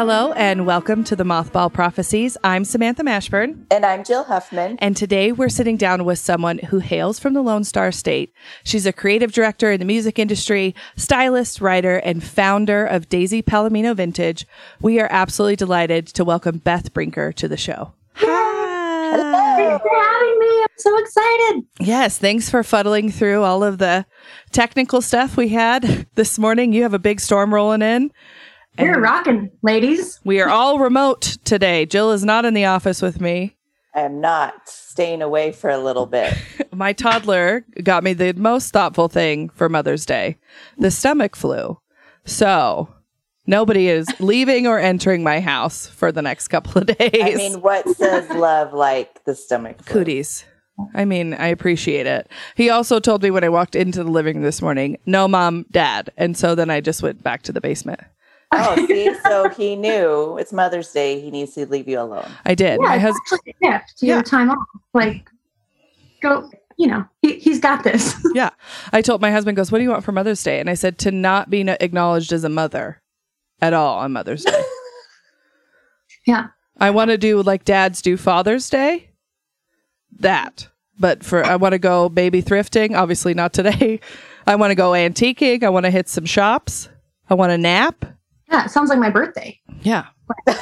Hello and welcome to the Mothball Prophecies. I'm Samantha Mashburn, And I'm Jill Huffman. and today we're sitting down with someone who hails from the Lone Star State. She's a creative director in the music industry, stylist, writer, and founder of Daisy Palomino Vintage. We are absolutely delighted to welcome Beth Brinker to the show. Hi. Thanks for having me. I'm so excited. Yes, thanks for fuddling through all of the technical stuff we had this morning. You have a big storm rolling in. You're And rocking, ladies. We are all remote today. Jill is not in the office with me. I am not staying away for a little bit. My toddler got me the most thoughtful thing for Mother's Day the stomach flu. So nobody is leaving or entering my house for the next couple of days. I mean, what says love like the stomach? flu? cooties. I mean, I appreciate it. He also told me when I walked into the living room this morning, no mom, dad. And so then I just went back to the basement. Oh, see, so he knew it's Mother's Day. He needs to leave you alone. I did. Yeah, My husband. actually a gift. Yeah. Your time off. Like, go. You know, he, he's got this. Yeah. I told my husband goes, "What do you want for Mother's Day?" And I said to not be no- acknowledged as a mother at all on Mother's Day. yeah. I want to do like dads do Father's Day. That. But for I want to go baby thrifting, obviously not today. I want to go antiquing, I want to hit some shops. I want to nap. Yeah. It sounds like my birthday. Yeah.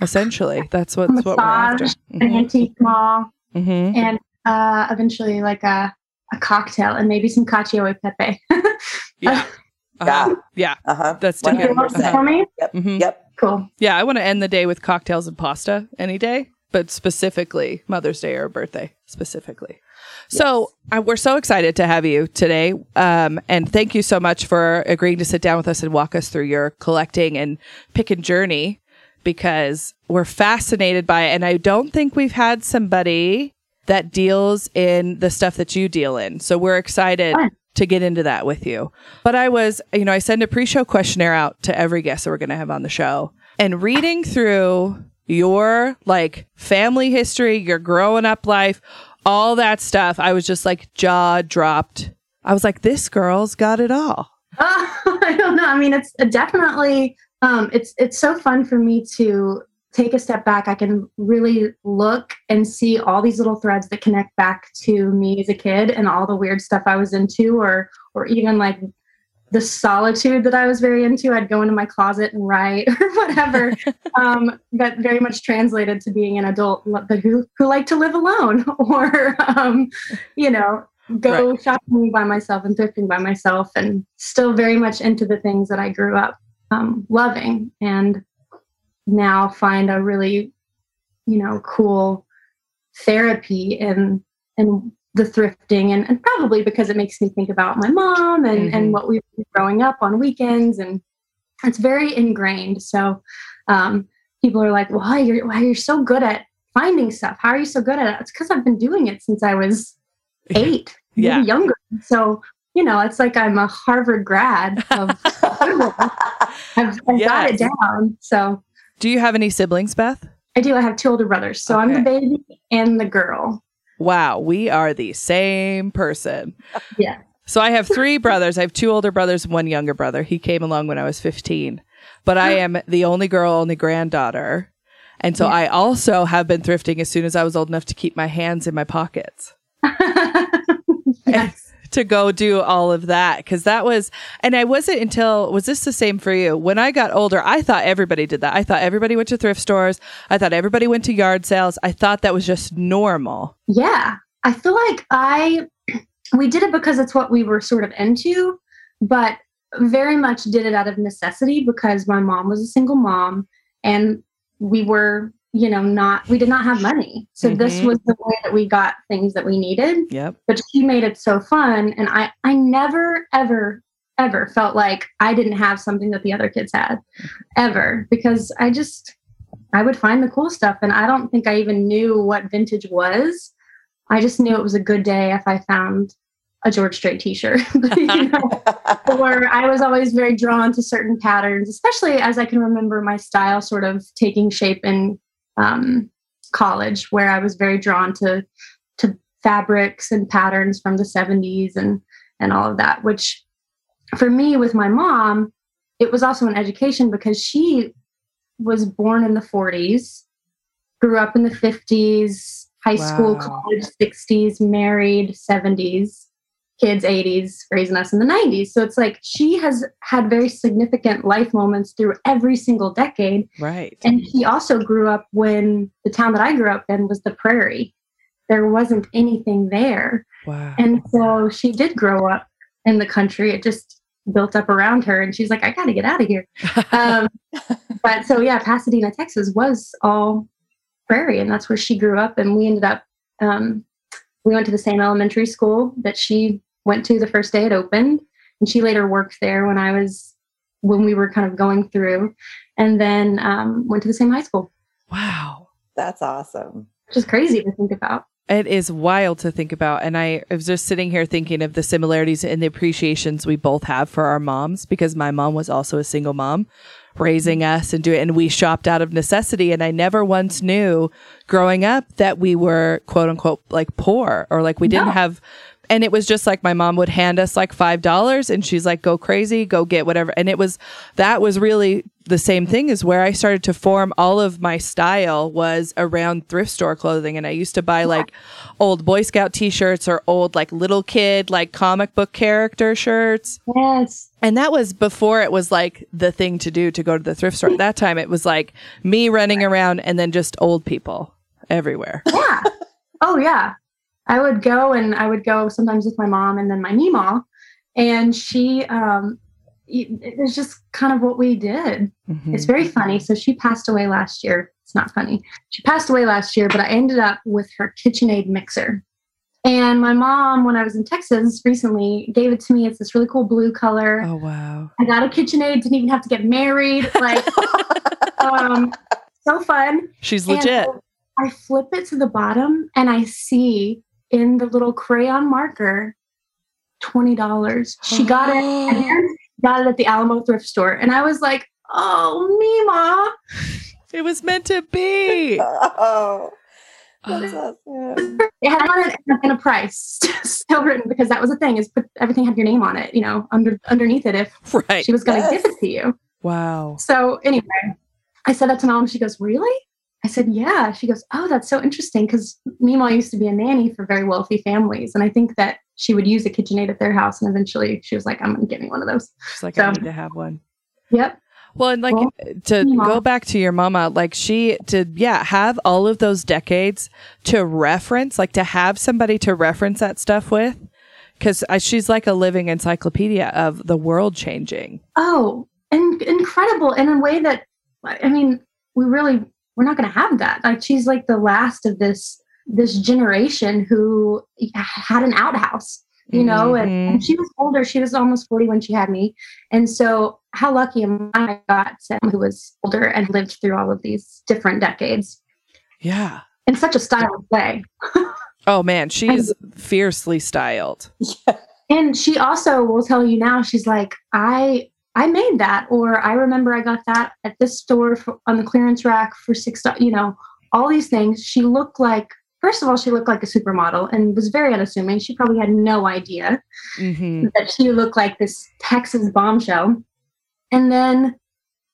Essentially, that's what's what we're after. Massage, an antique mall, hmm and uh, eventually like a, a cocktail and maybe some cacio e pepe. Yeah. Uh-huh. Yeah. Uh huh. That's One together. hundred for percent. me? Mhm. Yep. Cool. Yeah, I want to end the day with cocktails and pasta any day, but specifically Mother's Day or birthday specifically. So I, we're so excited to have you today, um, and thank you so much for agreeing to sit down with us and walk us through your collecting and pick and journey because we're fascinated by it. And I don't think we've had somebody that deals in the stuff that you deal in. So we're excited Fun. to get into that with you. But I was, you know, I send a pre-show questionnaire out to every guest that we're going to have on the show. And reading through your like family history, your growing up life, all that stuff, I was just like jaw dropped. I was like, this girl's got it all. Uh, I don't know. I mean, it's definitely um, it's it's so fun for me to take a step back. I can really look and see all these little threads that connect back to me as a kid and all the weird stuff I was into, or or even like the solitude that I was very into. I'd go into my closet and write or whatever. um, but very much translated to being an adult, but who who like to live alone or um, you know go shopping by myself and thrifting by myself and still very much into the things that I grew up um, loving and now find a really you know cool therapy in in the thrifting and, and probably because it makes me think about my mom and, Mhm. and what we were growing up on weekends and it's very ingrained. So um, people are like why you're why you're so good at finding stuff? How are you so good at it? It's because i've been doing it since i was eight Yeah. younger. So you know it's like i'm a harvard grad of i've, I've got it down. So Do you have any siblings, Beth? i do. I have two older brothers. So i'm the baby and the girl Wow, we are the same person. yeah So I have three brothers. I have two older brothers and one younger brother. He came along when I was 15. But I am the only girl, only granddaughter. And so Yeah. I also have been thrifting as soon as I was old enough to keep my hands in my pockets yes to go do all of that. Cause that was, and I wasn't until, was this the same for you? When I got older, I thought everybody did that. I thought everybody went to thrift stores. I thought everybody went to yard sales. I thought that was just normal. Yeah, I feel like I we did it because it's what we were sort of into, but very much did it out of necessity because my mom was a single mom and we were, you know, not we did not have money. So this Mhm. was the way that we got things that we needed. Yep. But she made it so fun and I I never ever ever felt like I didn't have something that the other kids had ever because I just I would find the cool stuff and I don't think I even knew what vintage was I just knew it was a good day if I found a George Strait t-shirt. you know? or I was always very drawn to certain patterns, especially as I can remember my style sort of taking shape in um, college, where I was very drawn to to fabrics and patterns from the 70s and and all of that. Which for me, with my mom, it was also an education because she was born in the 40s, grew up in the 50s, high wow. school, college, 60s, married, 70s kids 80s raising us in the 90s so it's like she has had very significant life moments through every single decade. Right. And she also grew up when the town that i grew up in was the prairie. There wasn't anything there. Wow. and so she did grow up in the country. It just built up around her and she's like i gotta get out of here. Um, but so yeah pasadena texas was all prairie and that's where she grew up and we ended up um, we went to the same elementary school that she went to the first day it opened and she later worked there when i was when we were kind of going through and then um, went to the same high school wow that's awesome just crazy to think about it is wild to think about. And I, I was just sitting here thinking of the similarities and the appreciations we both have for our moms because my mom was also a single mom raising us and doing and we shopped out of necessity and I never once knew growing up that we were quote unquote like poor or like we didn't no. have and it was just like my mom would hand us like five dollars and she's like go crazy go get whatever. And it was that was really the same thing as where i started to form all of my style was around thrift store clothing. And i used to buy like old boy scout t-shirts or old like little kid like comic book character shirts. Yes. And that was before it was like the thing to do to go to the thrift store. At that time it was like me running around and then just old people everywhere. Yeah. Oh yeah I would go and I would go sometimes with my mom and then my Meemaw. And she, um, it was just kind of what we did. Mm-hmm. It's very funny. So she passed away last year. It's not funny. She passed away last year, but I ended up with her KitchenAid mixer. And my mom, when I was in Texas recently, gave it to me. It's this really cool blue color. Oh wow! I got a KitchenAid. Didn't even have to get married. Like, um, so fun. She's legit. I flip it to the bottom, and I see in the little crayon marker $20. She got it oh. got it at the Alamo thrift store. And I was like, oh, Mima. It was meant to be. oh. That's awesome. It had on it and a price still written because that was the thing is put everything had your name on it, you know, under underneath it if right. she was going to yes. give it to you. Wow. So anyway, I said that to mom. She goes, "Really?" I said, Yeah. She goes, Oh, that's so interesting. Because Mima used to be a nanny for very wealthy families. And I think that she would use a KitchenAid at their house. And eventually she was like, I'm going to get me one of those. She's like, so, I need to have one. Yep. Well, and like well, to go back to your mama, like she to yeah have all of those decades to reference, like to have somebody to reference that stuff with, because she's like a living encyclopedia of the world changing. Oh, and incredible in a way that I mean, we really we're not going to have that. Like she's like the last of this this generation who had an outhouse you know mm-hmm. and, and, she was older she was almost 40 when she had me. And so how lucky am i got someone who was older and lived through all of these different decades. Yeah. In such a stylish way. Oh man she's and, fiercely styled. Yeah. and she also will tell you now she's like i I made that, or I remember I got that at this store for, on the clearance rack for six. You know, all these things. She looked like. First of all, she looked like a supermodel and was very unassuming. She probably had no idea mm-hmm. that she looked like this Texas bombshell. And then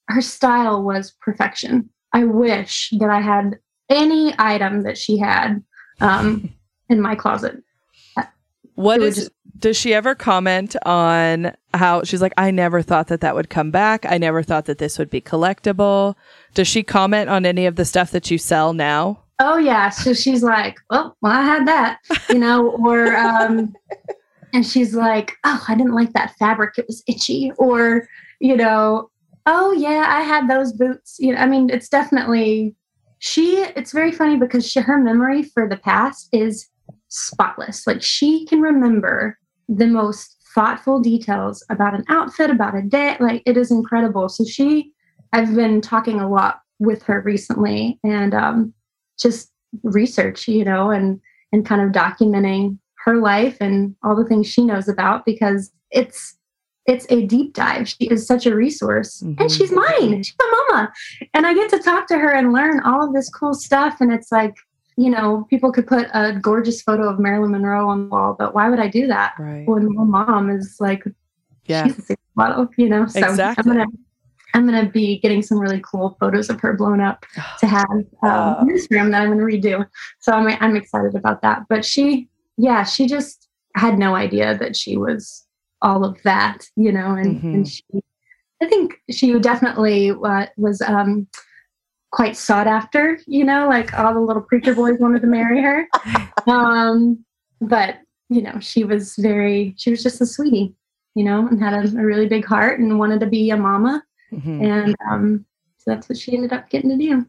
her style was perfection. I wish that I had any item that she had um, in my closet. What is? Does she ever comment on how she's like, I never thought that that would come back. I never thought that this would be collectible. Does she comment on any of the stuff that you sell now? Oh yeah. So she's like, well, well, I had that, you know, or um, and she's like, oh, I didn't like that fabric. It was itchy, or you know, oh yeah, I had those boots. You know, I mean, it's definitely she. It's very funny because she, her memory for the past is spotless. Like she can remember the most thoughtful details about an outfit, about a day. Like it is incredible. So she, I've been talking a lot with her recently and um, just research, you know, and and kind of documenting her life and all the things she knows about because it's it's a deep dive. She is such a resource. Mm-hmm. And she's mine. She's my mama. And I get to talk to her and learn all of this cool stuff. And it's like, you know, people could put a gorgeous photo of Marilyn Monroe on the wall, but why would I do that? Right. When my mom is like, Yeah. she's a model, you know? So Exactly. I'm gonna I'm gonna be getting some really cool photos of her blown up to have um, Wow. in this room that I'm gonna redo. So I'm I'm excited about that. But she, yeah, she just had no idea that she was all of that, you know, and and she, I think she definitely uh, was um, quite sought after, you know, like all the little preacher boys wanted to marry her. Um, but you know, she was very, she was just a sweetie, you know, and had a, a really big heart and wanted to be a mama, Mhm. and um, so that's what she ended up getting to do.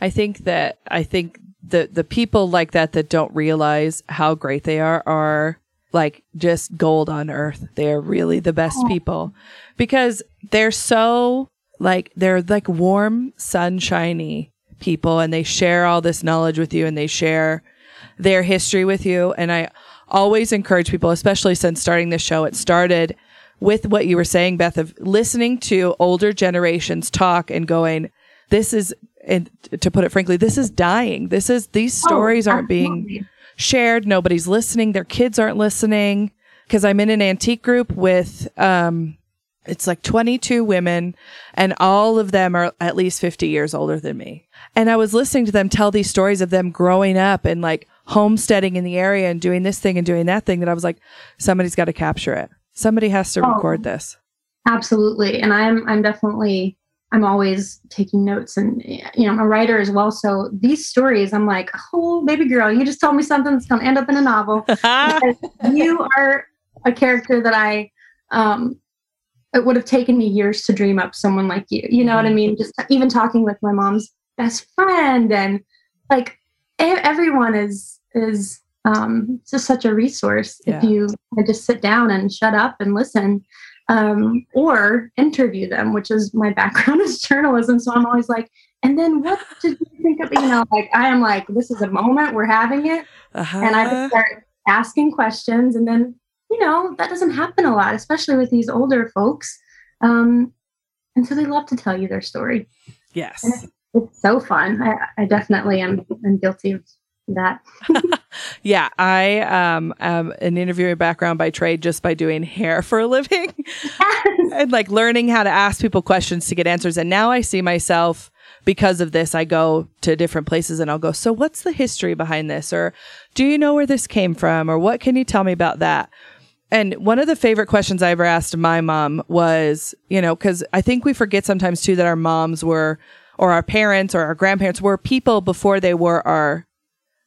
I think that I think the the people like that that don't realize how great they are are like just gold on earth. They are really the best people because they're so like they're like warm, sunshiny people and they share all this knowledge with you and they share their history with you. And I always encourage people especially since starting this show it started with what you were saying Beth of listening to older generations talk and going this is and to put it frankly this is dying. This is these stories Oh, aren't being shared. Nobody's listening. Their kids aren't listening. Because i'm in an antique group with um it's like 22 women and all of them are at least 50 years older than me and i was listening to them tell these stories of them growing up and like homesteading in the area and doing this thing and doing that thing that i was like somebody's got to capture it somebody has to Oh. record this Absolutely. And I'm I'm definitely I'm always taking notes and you know, I'm a writer as well. So these stories, I'm like, oh baby girl, you just told me something that's gonna end up in a novel. You are a character that I um it would have taken me years to dream up someone like you. You know what I mean? Just even talking with my mom's best friend and like everyone is is um just such a resource Yeah. if you just sit down and shut up and listen um, or interview them, which is my background is journalism. So I'm always like, and then what did you think of, you know, like I am like, this is a moment, we're having it. uh-huh. And I just start asking questions. And then, you know, that doesn't happen a lot, especially with these older folks. Um, and so they love to tell you their story. yes It's so fun. I, I definitely am, am guilty of that. Yeah, I um am an interviewing background by trade just by doing hair for a living and like learning how to ask people questions to get answers. And now I see myself because of this, I go to different places and I'll go, So what's the history behind this? Or do you know where this came from? Or what can you tell me about that? And one of the favorite questions I ever asked my mom was, you know, because I think we forget sometimes too that our moms were, or our parents or our grandparents were people before they were our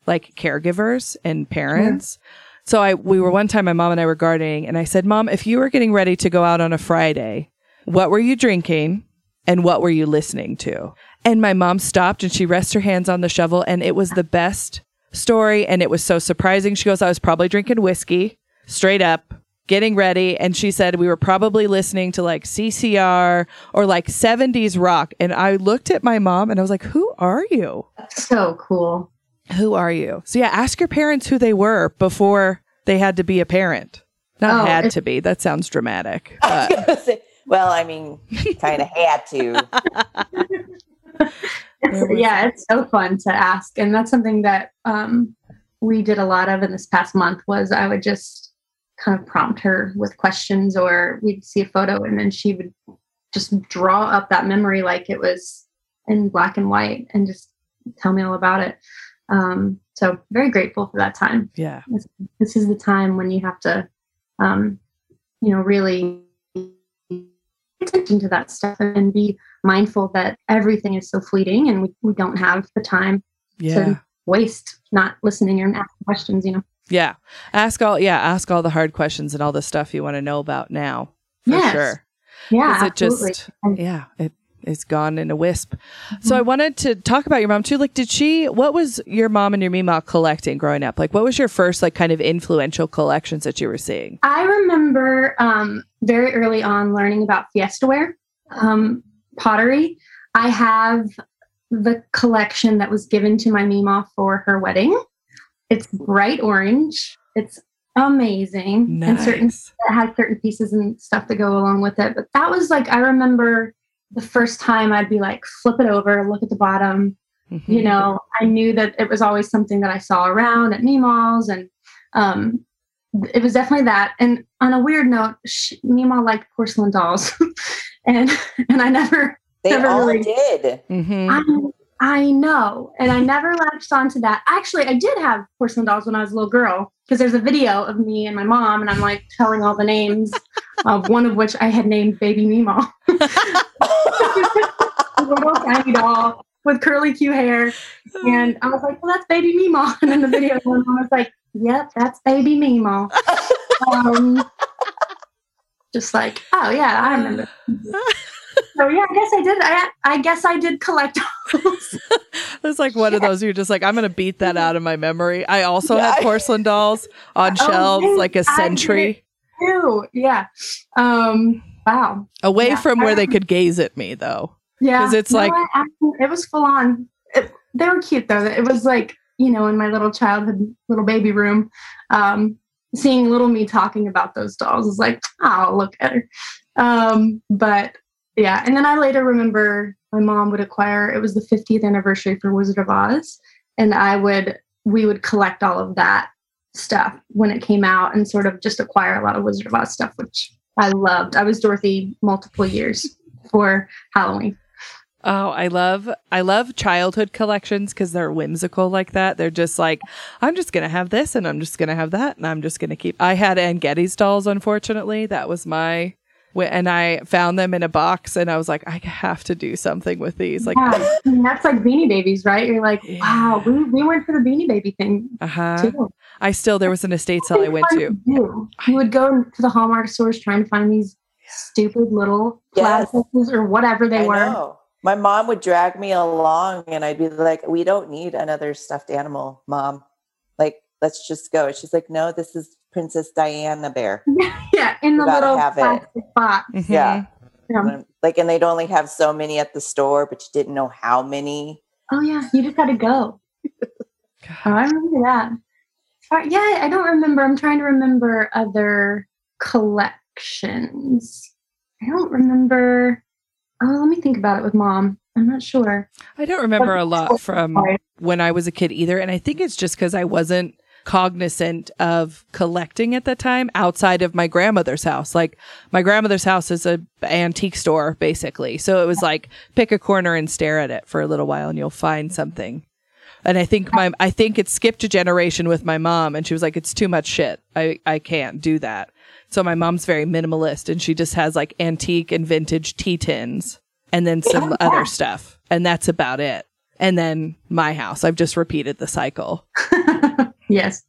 like caregivers and parents. So I we were one time my mom and I were gardening and I said, "Mom, if you were getting ready to go out on a Friday, what were you drinking and what were you listening to?" And my mom stopped and she rests her hands on the shovel and it was the best story and it was so surprising. She goes, "I was probably drinking whiskey straight up." Getting ready, and she said we were probably listening to like CCR or like 70s rock. And I looked at my mom and I was like, Who are you? so cool. Who are you? So yeah, ask your parents who they were before they had to be a parent. Not Oh, had to be. That sounds dramatic. I But say, well, I mean, kind of had to. Yeah, it's so fun to ask, and that's something that um, we did a lot of in this past month. Was I would just kind of prompt her with questions, or we'd see a photo, and then she would just draw up that memory like it was in black and white, and just tell me all about it. Um, so very grateful for that time. yeah. This, this is the time when you have to, um, you know, really pay attention to that stuff and be mindful that everything is so fleeting and we, we don't have the time Yeah. to waste not listening and asking questions, you know. Yeah. Ask all yeah, ask all the hard questions and all the stuff you want to know about now. For Yes. sure. Yeah, Is it absolutely. just yeah, it it's gone in a wisp. So I wanted to talk about your mom too. Like, did she? What was your mom and your Mima collecting growing up? Like, what was your first like kind of influential collections that you were seeing? I remember um, very early on learning about fiesta ware, um, pottery. I have the collection that was given to my Mima for her wedding. It's bright orange. It's amazing. And certain it had certain pieces and stuff that go along with it. But that was like I remember the first time I'd be like, flip it over, look at the bottom. You Mhm. know, I knew that it was always something that I saw around at Meemaw's, and um, it was definitely that. And on a weird note, sh- Meemaw liked porcelain dolls, and and I never They Never all really- did. Mhm. I, I know. And I never latched onto that. Actually, I did have porcelain dolls when I was a little girl because there's a video of me and my mom, and I'm like telling all the names of one of which I had named Baby a little tiny doll with curly Q hair. And I was like, well, that's Baby Meemaw. And in the video, my mom was like, yep, that's Baby Meemaw. Um, just like, oh, yeah, I remember. So yeah, I guess I did. I I guess I did collect dolls. It's like one of those you're just like, I'm gonna beat that out of my memory. I also Yeah. had porcelain dolls on Oh, shelves, like a century too. Yeah. Um. Wow. away Yeah, from where they could gaze at me, though. Yeah. 'Cause it's like- I- it was full on. It, they were cute though. It was like you know in my little childhood little baby room, um, seeing little me talking about those dolls is like, oh look at her. Um. But yeah, and then I later remember my mom would acquire. It was the 50th anniversary for Wizard of Oz, and I would we would collect all of that stuff when it came out and sort of just acquire a lot of Wizard of Oz stuff, which I loved. I was Dorothy multiple years for Halloween. Oh, I love I love childhood collections because they're whimsical like that. They're just like, I'm just gonna have this and I'm just gonna have that and I'm just gonna keep. I had Anne Geddes dolls, unfortunately. That was my, and I found them in a box and I was like, I have to do something with these. Like, yeah, I mean, that's like Beanie Babies, right? You're like, wow, we, we went for the Beanie Baby thing uh huh. too. I still there was an estate sale I went to. You would go to the Hallmark stores trying to find these stupid little Yes. platypuses or whatever they I were. know. My mom would drag me along and I'd be like, We don't need another stuffed animal, mom. Like, let's just go. She's like, No, this is Princess Diana Bear. yeah, in the You gotta little have it. plastic box. Mhm. Yeah. Yeah. Like, and they'd only have so many at the store, but you didn't know how many. Oh yeah, you just had to go. Oh, I remember that. Uh, yeah, I don't remember. I'm trying to remember other collections. I don't remember. Oh, let me think about it with mom. I'm not sure. I don't remember a lot from when I was a kid either. And I think it's just because I wasn't cognizant of collecting at the time outside of my grandmother's house. Like my grandmother's house is a antique store basically. So it was like pick a corner and stare at it for a little while and you'll find something. And I think my I think it skipped a generation with my mom and she was like, It's too much shit. I, I can't do that. So my mom's very minimalist and she just has like antique and vintage tea tins and then some yeah. other stuff. And that's about it. And then my house. I've just repeated the cycle. yes,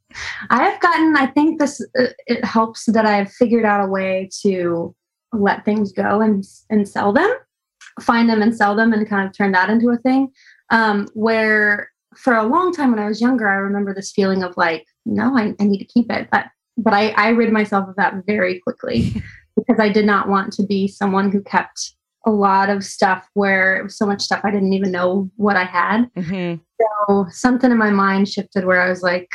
I have gotten. I think this uh, it helps that I've figured out a way to let things go and and sell them, find them and sell them, and kind of turn that into a thing. Um, where for a long time when I was younger, I remember this feeling of like, no, I, I need to keep it, but but I, I rid myself of that very quickly because I did not want to be someone who kept a lot of stuff where it was so much stuff I didn't even know what I had. Mm-hmm. So something in my mind shifted where I was like,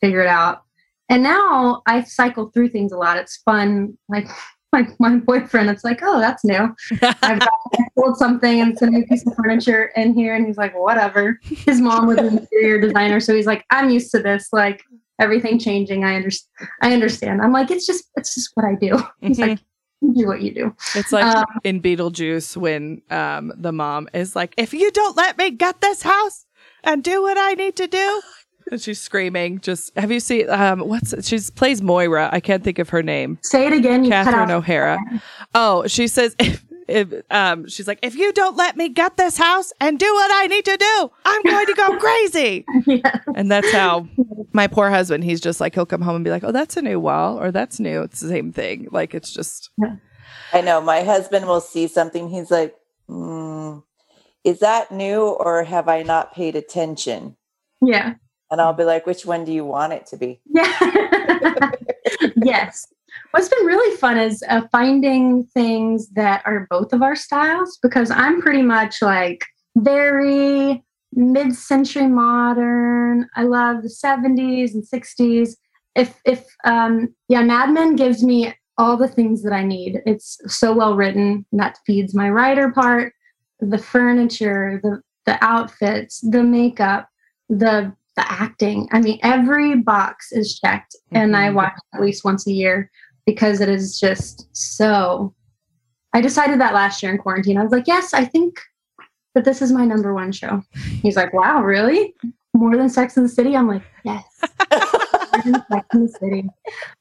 figure it out. And now I cycle through things a lot. It's fun. Like my, my boyfriend, it's like, oh, that's new. I've got sold something and it's a new piece of furniture in here. And he's like, whatever. His mom was an interior designer. So he's like, I'm used to this. Like everything changing. I understand. I understand. I'm like, it's just, it's just what I do. He's like, you do what you do. It's like Um, in Beetlejuice when um, the mom is like, "If you don't let me get this house and do what I need to do," and she's screaming. Just have you seen? Um, what's she plays Moira? I can't think of her name. Say it again. Catherine. O'Hara. Oh, she says. If, if, um, she's like, if you don't let me get this house and do what I need to do, I'm going to go crazy. yeah. And that's how my poor husband, he's just like, he'll come home and be like, oh, that's a new wall or that's new. It's the same thing. Like, it's just, I know my husband will see something. He's like, mm, Is that new or have I not paid attention? Yeah. And I'll be like, Which one do you want it to be? Yeah. yes. What's been really fun is uh, finding things that are both of our styles because I'm pretty much like very mid-century modern. I love the 70s and 60s. If if um yeah, Mad Men gives me all the things that I need. It's so well written. That feeds my writer part. The furniture, the the outfits, the makeup, the the acting. I mean, every box is checked, and I Mhm. watch at least once a year because it is just so. I decided that last year in quarantine. I was like, yes, I think that this is my number one show. He's like, wow, really? More than Sex in the City? I'm like, yes. Sex in the City.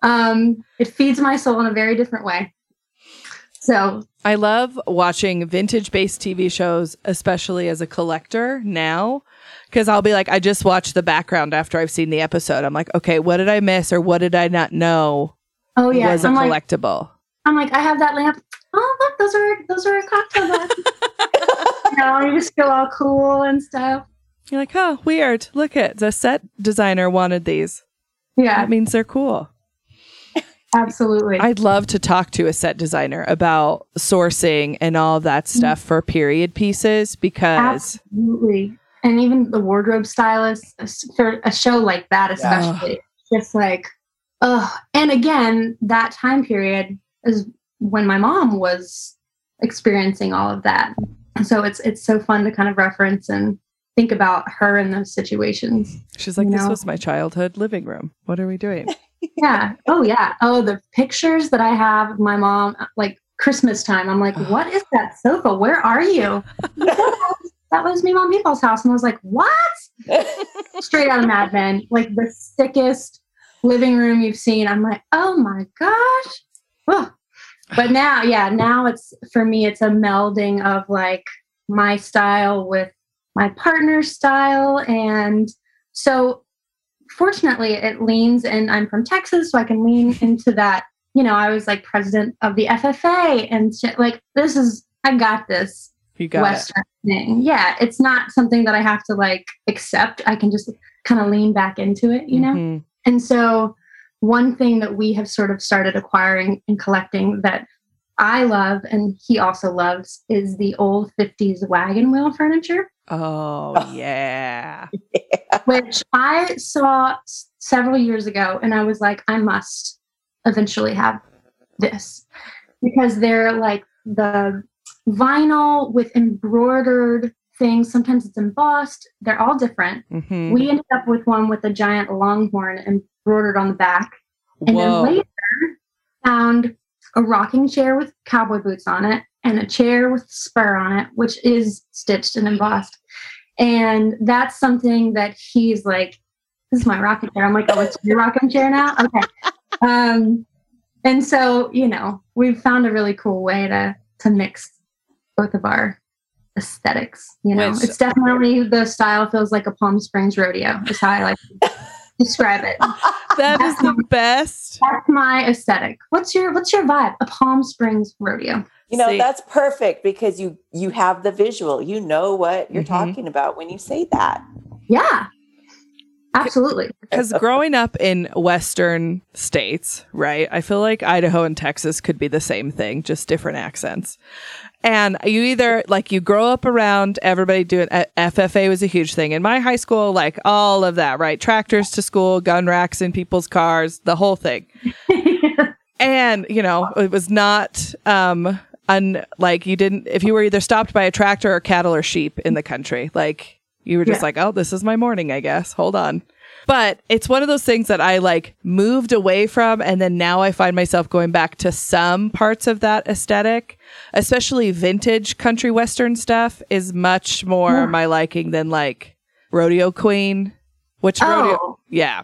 Um, it feeds my soul in a very different way. So I love watching vintage based TV shows, especially as a collector now, because I'll be like, I just watched the background after I've seen the episode. I'm like, okay, what did I miss or what did I not know oh yeah, was a I'm like, collectible? I'm like, I have that lamp. Oh look, those are those are cocktail glasses. you know, you just feel all cool and stuff. You're like, oh, weird. Look at the set designer wanted these. Yeah, That means they're cool. absolutely. I'd love to talk to a set designer about sourcing and all that mm-hmm. stuff for period pieces because Absolutely. And even the wardrobe stylist for a show like that, especially, just like, oh, and again, that time period is when my mom was experiencing all of that. So it's it's so fun to kind of reference and think about her in those situations. she's like, this know? was my childhood living room. What are we doing? Yeah. Oh yeah. Oh, the pictures that I have of my mom, uh, like Christmas time. I'm like, what is that sofa? Where are you? that was me, mom, people's house, and I was like, what? straight out of Mad Men, like the sickest living room you've seen. I'm like, oh my gosh. But now, yeah, now it's for me, it's a melding of like my style with my partner's style. And so fortunately, it leans, and I'm from Texas, so I can lean into that. You know, I was like president of the FFA and shit. Like, this is, I got this. You got it. Western thing. Yeah, it's not something that I have to like accept. I can just kind of lean back into it, you know? Mhm. And so, one thing that we have sort of started acquiring and collecting that I love and he also loves is the old 50s wagon wheel furniture, Oh, yeah. which I saw several years ago and I was like, I must eventually have this. Because they're like the vinyl with embroidered things. Sometimes it's embossed, they're all different. Mhm. We ended up with one with a giant longhorn embroidered on the back. And Whoa. then later found a rocking chair with cowboy boots on it and a chair with spur on it, which is stitched and embossed. And that's something that he's like, this is my rocking chair. I'm like, oh, it's your rocking chair now? Okay. Um, and so, you know, we've found a really cool way to to mix both of our aesthetics. You know, Which- it's definitely the style feels like a Palm Springs rodeo, is how I like to describe it. that is the best. That's my aesthetic. What's your what's your vibe? A Palm Springs rodeo. You know, See- that's perfect because you you have the visual. You know what you're Mhm. talking about when you say that. Yeah. Absolutely. Because growing up in Western states, right? I feel like Idaho and Texas could be the same thing, just different accents. And you either like you grow up around everybody doing uh, FFA was a huge thing in my high school, like all of that, right? Tractors to school, gun racks in people's cars, the whole thing. and you know it was not um un like you didn't if you were either stopped by a tractor or cattle or sheep in the country like you were just Yeah. like oh this is my morning i guess hold on but it's one of those things that i like moved away from and then now i find myself going back to some parts of that aesthetic especially vintage country western stuff is much more Yeah. my liking than like rodeo queen which rodeo oh, yeah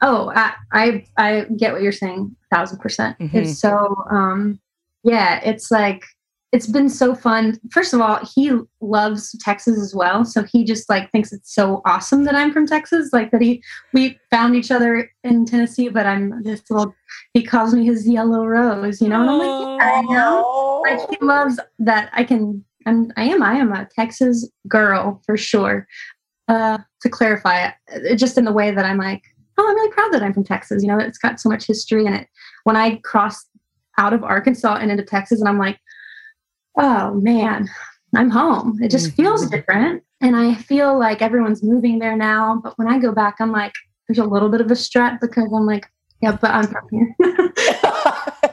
oh, I, I I get what you're saying. Thousand percent. Mhm. It's so um, yeah. It's like it's been so fun. First of all, he loves Texas as well, so he just like thinks it's so awesome that I'm from Texas. Like that he we found each other in Tennessee, but I'm this little. He calls me his yellow rose, you know, and I'm like, yeah, I know. Like he loves that i can i'm i am i am a texas girl for sure uh to clarify it just in the way that i'm like oh i'm really proud that i'm from texas you know it's got so much history in it when i crossed out of arkansas and into texas and i'm like oh man i'm home it just feels Mhm. different and I feel like everyone's moving there now. But when I go back, I'm like, there's a little bit of a strut because I'm like, yeah, but I'm from here.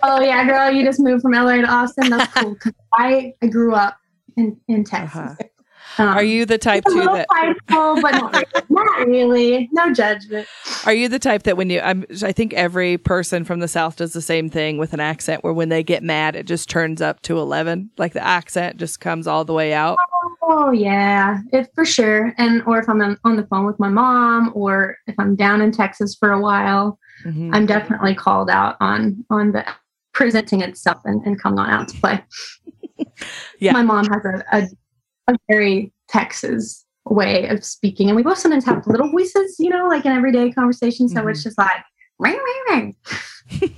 oh yeah, girl, you just moved from LA to Austin. That's cool. I I grew up in in Texas. Uh-huh. Um, Are you the type it's a too little that prideful, but not really. not really. No judgment. Are you the type that when you I'm I think every person from the south does the same thing with an accent where when they get mad it just turns up to 11 like the accent just comes all the way out. Oh yeah, it for sure. And or if I'm on, on the phone with my mom, or if I'm down in Texas for a while, Mhm. I'm definitely called out on on the presenting itself and, and coming on out to play. Yeah. My mom has a, a a very Texas way of speaking, and we both sometimes have little voices, you know, like in everyday conversation. So it's mm-hmm. just like ring ring ring.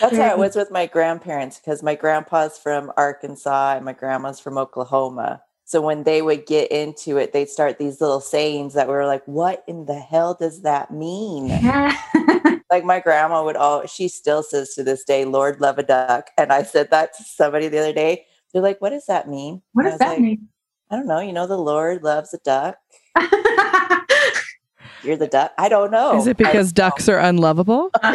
That's how it was with my grandparents because my grandpa's from Arkansas and my grandma's from Oklahoma. So when they would get into it, they'd start these little sayings that were like, "What in the hell does that mean?" like my grandma would all she still says to this day lord love a duck and i said that to somebody the other day they're like what does that mean what I does that like, mean? i don't know you know the lord loves a duck you're the duck i don't know Is it because ducks are unlovable?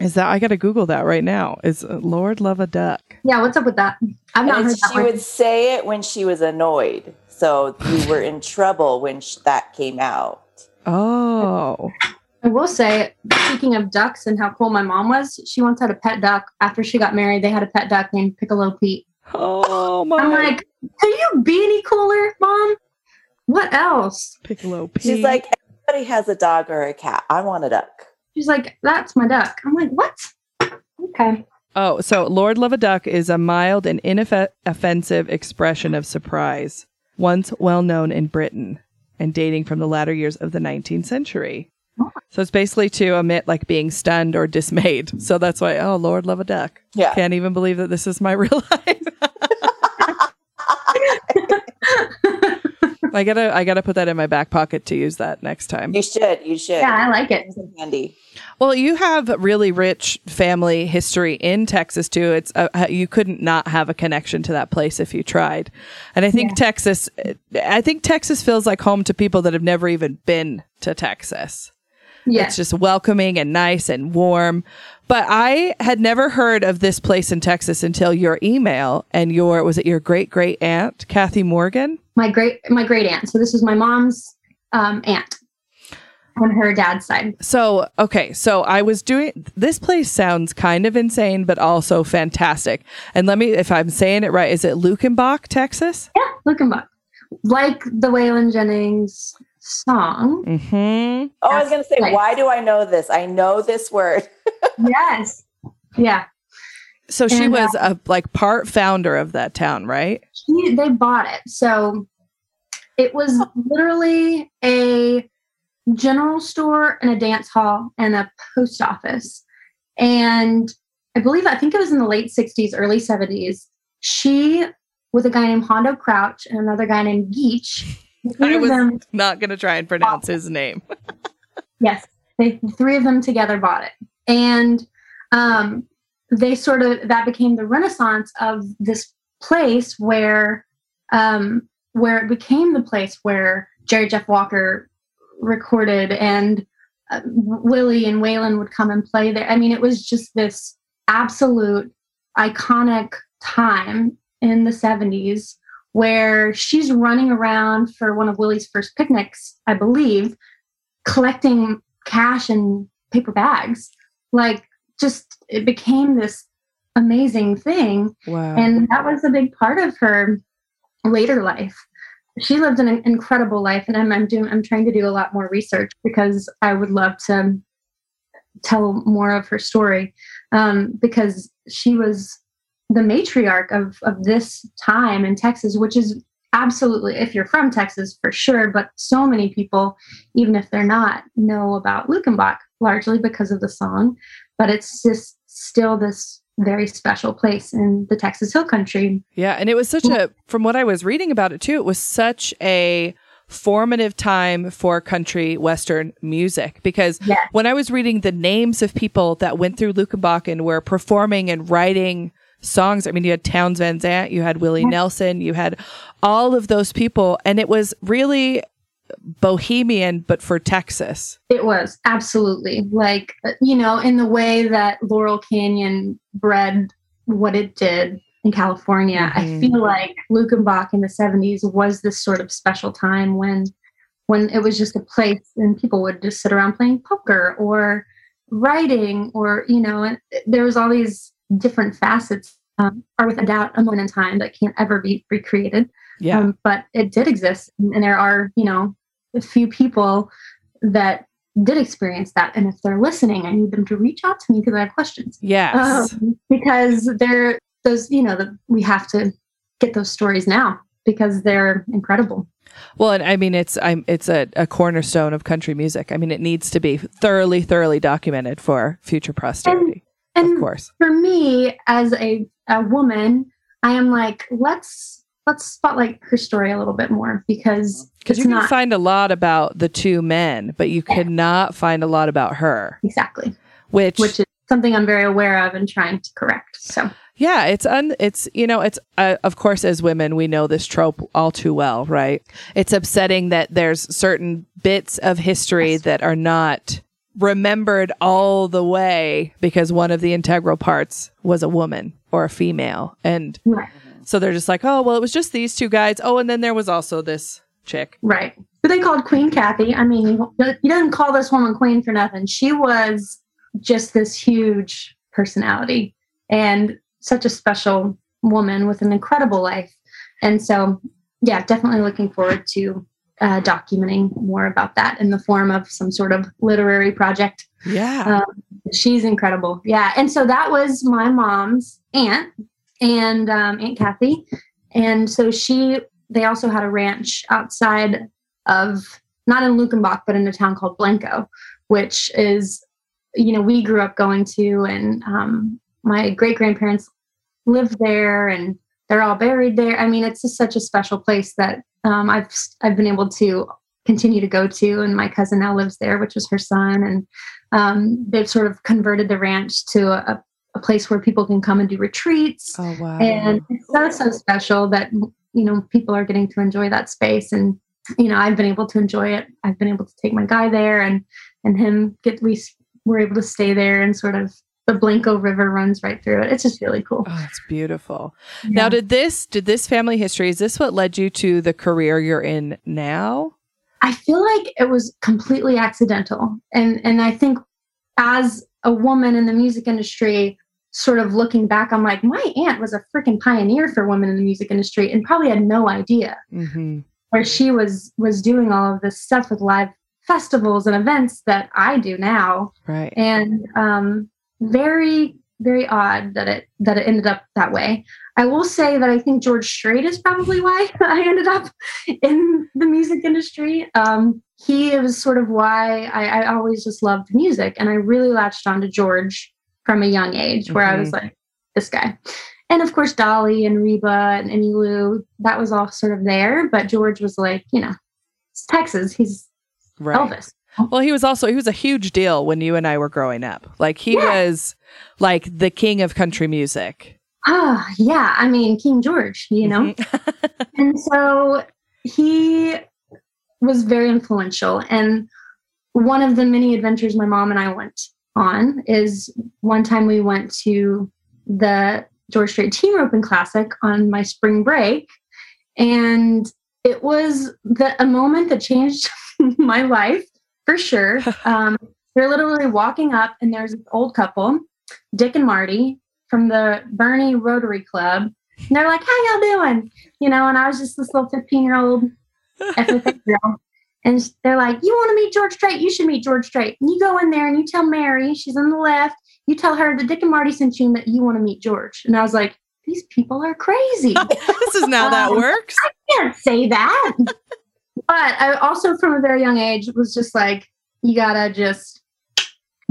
Is that I got to google that right now. Is uh, Lord love a duck? yeah, what's up with that? I've and not heard it's- that she one. would say it when she was annoyed so we were in trouble when sh- that came out Oh. I will say, speaking of ducks and how cool my mom was, she once had a pet duck. After she got married, they had a pet duck named Piccolo Pete. Oh my I'm like, can you be any cooler, mom? What else? Piccolo Pete. she's like everybody has a dog or a cat i want a duck She's like, that's my duck. I'm like, what? Okay. Oh, so Lord Love a Duck is a mild and inoffensive expression of surprise, once well known in Britain and dating from the latter years of the 19th century. So it's basically to omit like being stunned or dismayed. So that's why, oh, Lord Love a Duck. yeah Can't even believe that this is my real life. I gotta, I gotta put that in my back pocket to use that next time. you should you should Yeah, I like it. It's handy Well, you have really rich family history in Texas too. It's uh, you couldn't not have a connection to that place if you tried. And I think Yeah. Texas I think Texas feels like home to people that have never even been to Texas. Yes. It's just welcoming and nice and warm. But I had never heard of this place in Texas until your email and your was it your great great aunt Kathy Morgan? my great my great aunt. So this is my mom's um, aunt on her dad's side. So, okay, so I was doing this place sounds kind of insane, but also fantastic. And let me, if I'm saying it right, is it Luckenbach, Texas? Yeah, Luckenbach. Like the Waylon Jennings song. Mm-hmm. Oh, I was going to say, Nice. why do I know this? I know this word. yes. Yeah. So she And, uh, was a like part founder of that town, right? he, they bought it. So it was literally a general store and a dance hall and a post office. And I believe, I think it was in the late 60s, early 70s. She, with a guy named Hondo Crouch and another guy named Guich, the three I was- them, Not gonna try and pronounce his name. yes, they, three of them together bought it. And um, they sort of, that became the renaissance of this place where um, where it became the place where Jerry Jeff Walker recorded and uh, Willie and Waylon would come and play there. I mean, it was just this absolute iconic time in the 70s where she's running around for one of Willie's first picnics, I believe, collecting cash in paper bags. Like, just it became this amazing thing Wow. and that was a big part of her later life she lived an incredible life and I'm, I'm doing i'm trying to do a lot more research because i would love to tell more of her story um, because she was the matriarch of, of this time in texas which is absolutely if you're from texas for sure but so many people even if they're not know about luckenbach largely because of the song but it's just still this very special place in the Texas Hill Country. Yeah, and it was such a from what I was reading about it too, it was such a formative time for country western music because Yes. when I was reading the names of people that went through Luckenbach and were performing and writing songs. I mean, you had Townes Van Zandt, you had Willie Nelson, you had all of those people, and it was really bohemian, but for Texas. It was absolutely like, you know, in the way that Laurel Canyon bred what it did in California. I Mhm. feel like Luckenbach in the 70s was this sort of special time when when it was just a place and people would just sit around playing poker or writing or you know and there was all these different facets um, are without a doubt a moment in time that can't ever be recreated Yeah. um, but it did exist and there are you know a few people that did experience that and if they're listening i need them to reach out to me because i have questions yes. um, because they're those you know the, we have to get those stories now because they're incredible Well, and I mean, it's I'm it's a, a cornerstone of country music. I mean, it needs to be thoroughly, thoroughly documented for future posterity. And of course. for me as a, a woman i am like let's let's spotlight her story a little bit more because Because you can not find a lot about the two men, but you cannot find a lot about her, exactly. Which, which is something i'm very aware of and trying to correct so. Yeah, it's un, it's you know, it's uh, of course as women we know this trope all too well, right? It's upsetting that there's certain bits of history that are not remembered all the way because one of the integral parts was a woman or a female, and right. so they're just like, oh well, it was just these two guys. Oh, and then there was also this chick. right. But they called queen kathy. I mean you, you didn't call this woman queen for nothing. She was just this huge personality and such a special woman with an incredible life. And so yeah definitely looking forward to uh, documenting more about that in the form of some sort of literary project. Yeah. um, she's incredible. Yeah. And so that was my mom's aunt and um, aunt kathy. And so she they also had a ranch outside of not in luckenbach but in a town called blanco which is you know we grew up going to and um, my great grandparents lived there and they're all buried there. I mean it's just such a special place that um, i've i've been able to continue to go to and my cousin now lives there which is her son and um, they've sort of converted the ranch to a, a place where people can come and do retreats oh wow. and it's so so special that you know people are getting to enjoy that space and you know i've been able to enjoy it i've been able to take my guy there and and him get we were able to stay there and sort of the blanco river runs right through it it's just really cool Oh, it's beautiful. Yeah. Now, did this did this family history? Is this what led you to the career you're in now? I feel like it was completely accidental. And and I think as a woman in the music industry, sort of looking back, I'm like, my aunt was a freaking pioneer for women in the music industry and probably had no idea Mm-hmm. where she was was doing all of this stuff with live festivals and events that I do now. Right. And um very, very odd that it that it ended up that way. I will say that I think George Strait is probably why I ended up in the music industry. Um, he was sort of why I, I always just loved music, and I really latched on to George from a young age, where I was like, this guy. And of course, Dolly and Reba and Emmylou, that was all sort of there. But George was like, you know, it's Texas. He's Right. Elvis. Well, he was also he was a huge deal when you and I were growing up. Like he Yeah. was like the king of country music. Ah, yeah. I mean, King George, you know? Mhm. and so he was very influential and one of the many adventures my mom and i went on is one time we went to the george strait Team roping classic on my spring break and it was the, a moment that changed my life for sure um, we're literally walking up and there's this old couple dick and marty from the boerne rotary club and they're like how y'all doing you know, and I was just this little 15 year old FFA girl. And they're like, You want to meet George Strait? You should meet George Strait. And you go in there and you tell Mary, she's on the left, you tell her that Dick and Marty sent you that you want to meet George. And I was like, These people are crazy. this is now that works. I can't say that. But I also, from a very young age, was just like, You gotta just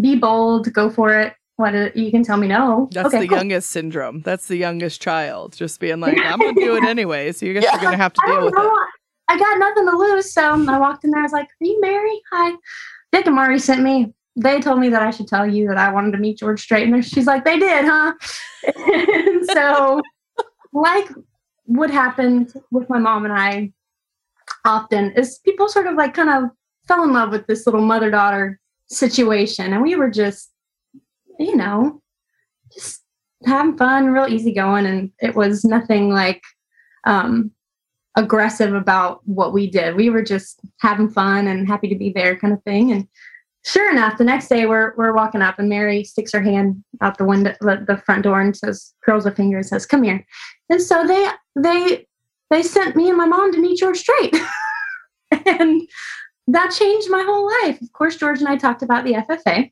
be bold, go for it. What you can tell me no. That's okay, the cool. youngest syndrome. That's the youngest child. Just being like, I'm gonna do it anyway. So you guys are gonna have to I deal don't with know. it. I got nothing to lose. So I walked in there. I was like, Are you Mary? Hi. Dick and Marty sent me. they told me that I should tell you that I wanted to meet George Strait. And she's like, they did, huh? and so, like what happened with my mom and I often is people sort of like kind of fell in love with this little mother daughter situation. And we were just, you know, just having fun, real easy going. And it was nothing like um, aggressive about what we did. We were just having fun and happy to be there kind of thing. And sure enough, the next day we're we're walking up and Mary sticks her hand out the window, the front door, and says, curls her finger and says, "Come here." And so they they they sent me and my mom to meet George Strait, and that changed my whole life. Of course, George and I talked about the FFA.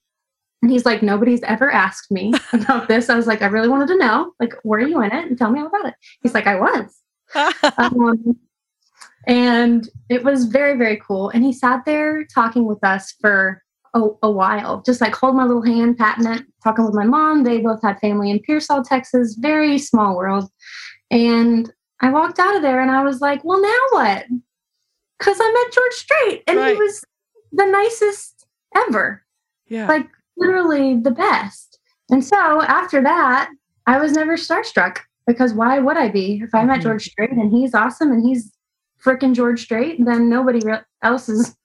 And he's like, nobody's ever asked me about this. I was like, I really wanted to know, like, were you in it? And tell me all about it. He's like, I was. um, and it was very, very cool. And he sat there talking with us for a, a, while, just like hold my little hand, patting it, talking with my mom. They both had family in Pearsall, Texas, very small world. And I walked out of there and I was like, well, now what? Because I met George Strait and right. he was the nicest ever. Yeah. Like literally the best. And so after that, I was never starstruck because why would I be? If I mm-hmm. met George Strait and he's awesome and he's freaking George Strait, then nobody else is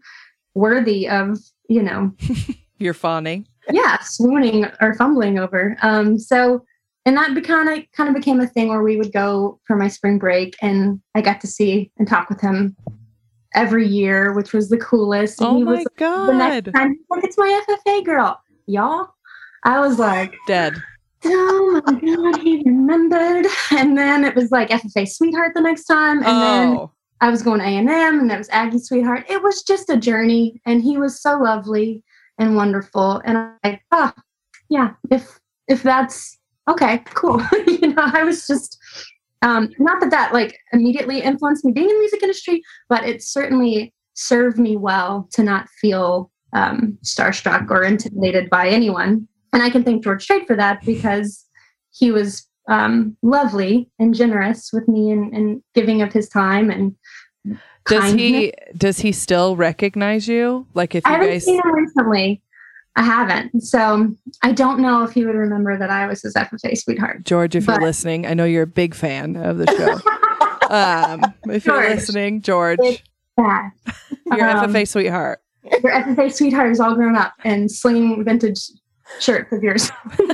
worthy of you know, you're fawning. Yeah, swooning or fumbling over. Um, so and that kind of kind of became a thing where we would go for my spring break and I got to see and talk with him every year, which was the coolest. And oh my was, god! The next time, like, it's my FFA girl, y'all. I was like dead. Oh my god, he remembered. And then it was like FFA sweetheart the next time, and oh. then I was going A and M, and that was Aggie Sweetheart. It was just a journey, and he was so lovely and wonderful. And I'm like, ah, oh, yeah, if if that's okay, cool. you know, I was just um, not that that like immediately influenced me being in the music industry, but it certainly served me well to not feel um, starstruck or intimidated by anyone. And I can thank George Strait for that because he was um, lovely and generous with me and, and giving of his time and does kindness. he does he still recognize you like if you I haven't guys seen him recently I haven't. So I don't know if he would remember that I was his FFA sweetheart. George, if but... you're listening, I know you're a big fan of the show. um, if George, you're listening, George, yeah. your um, FFA sweetheart. Your FFA sweetheart is all grown up and slinging vintage shirts of yours.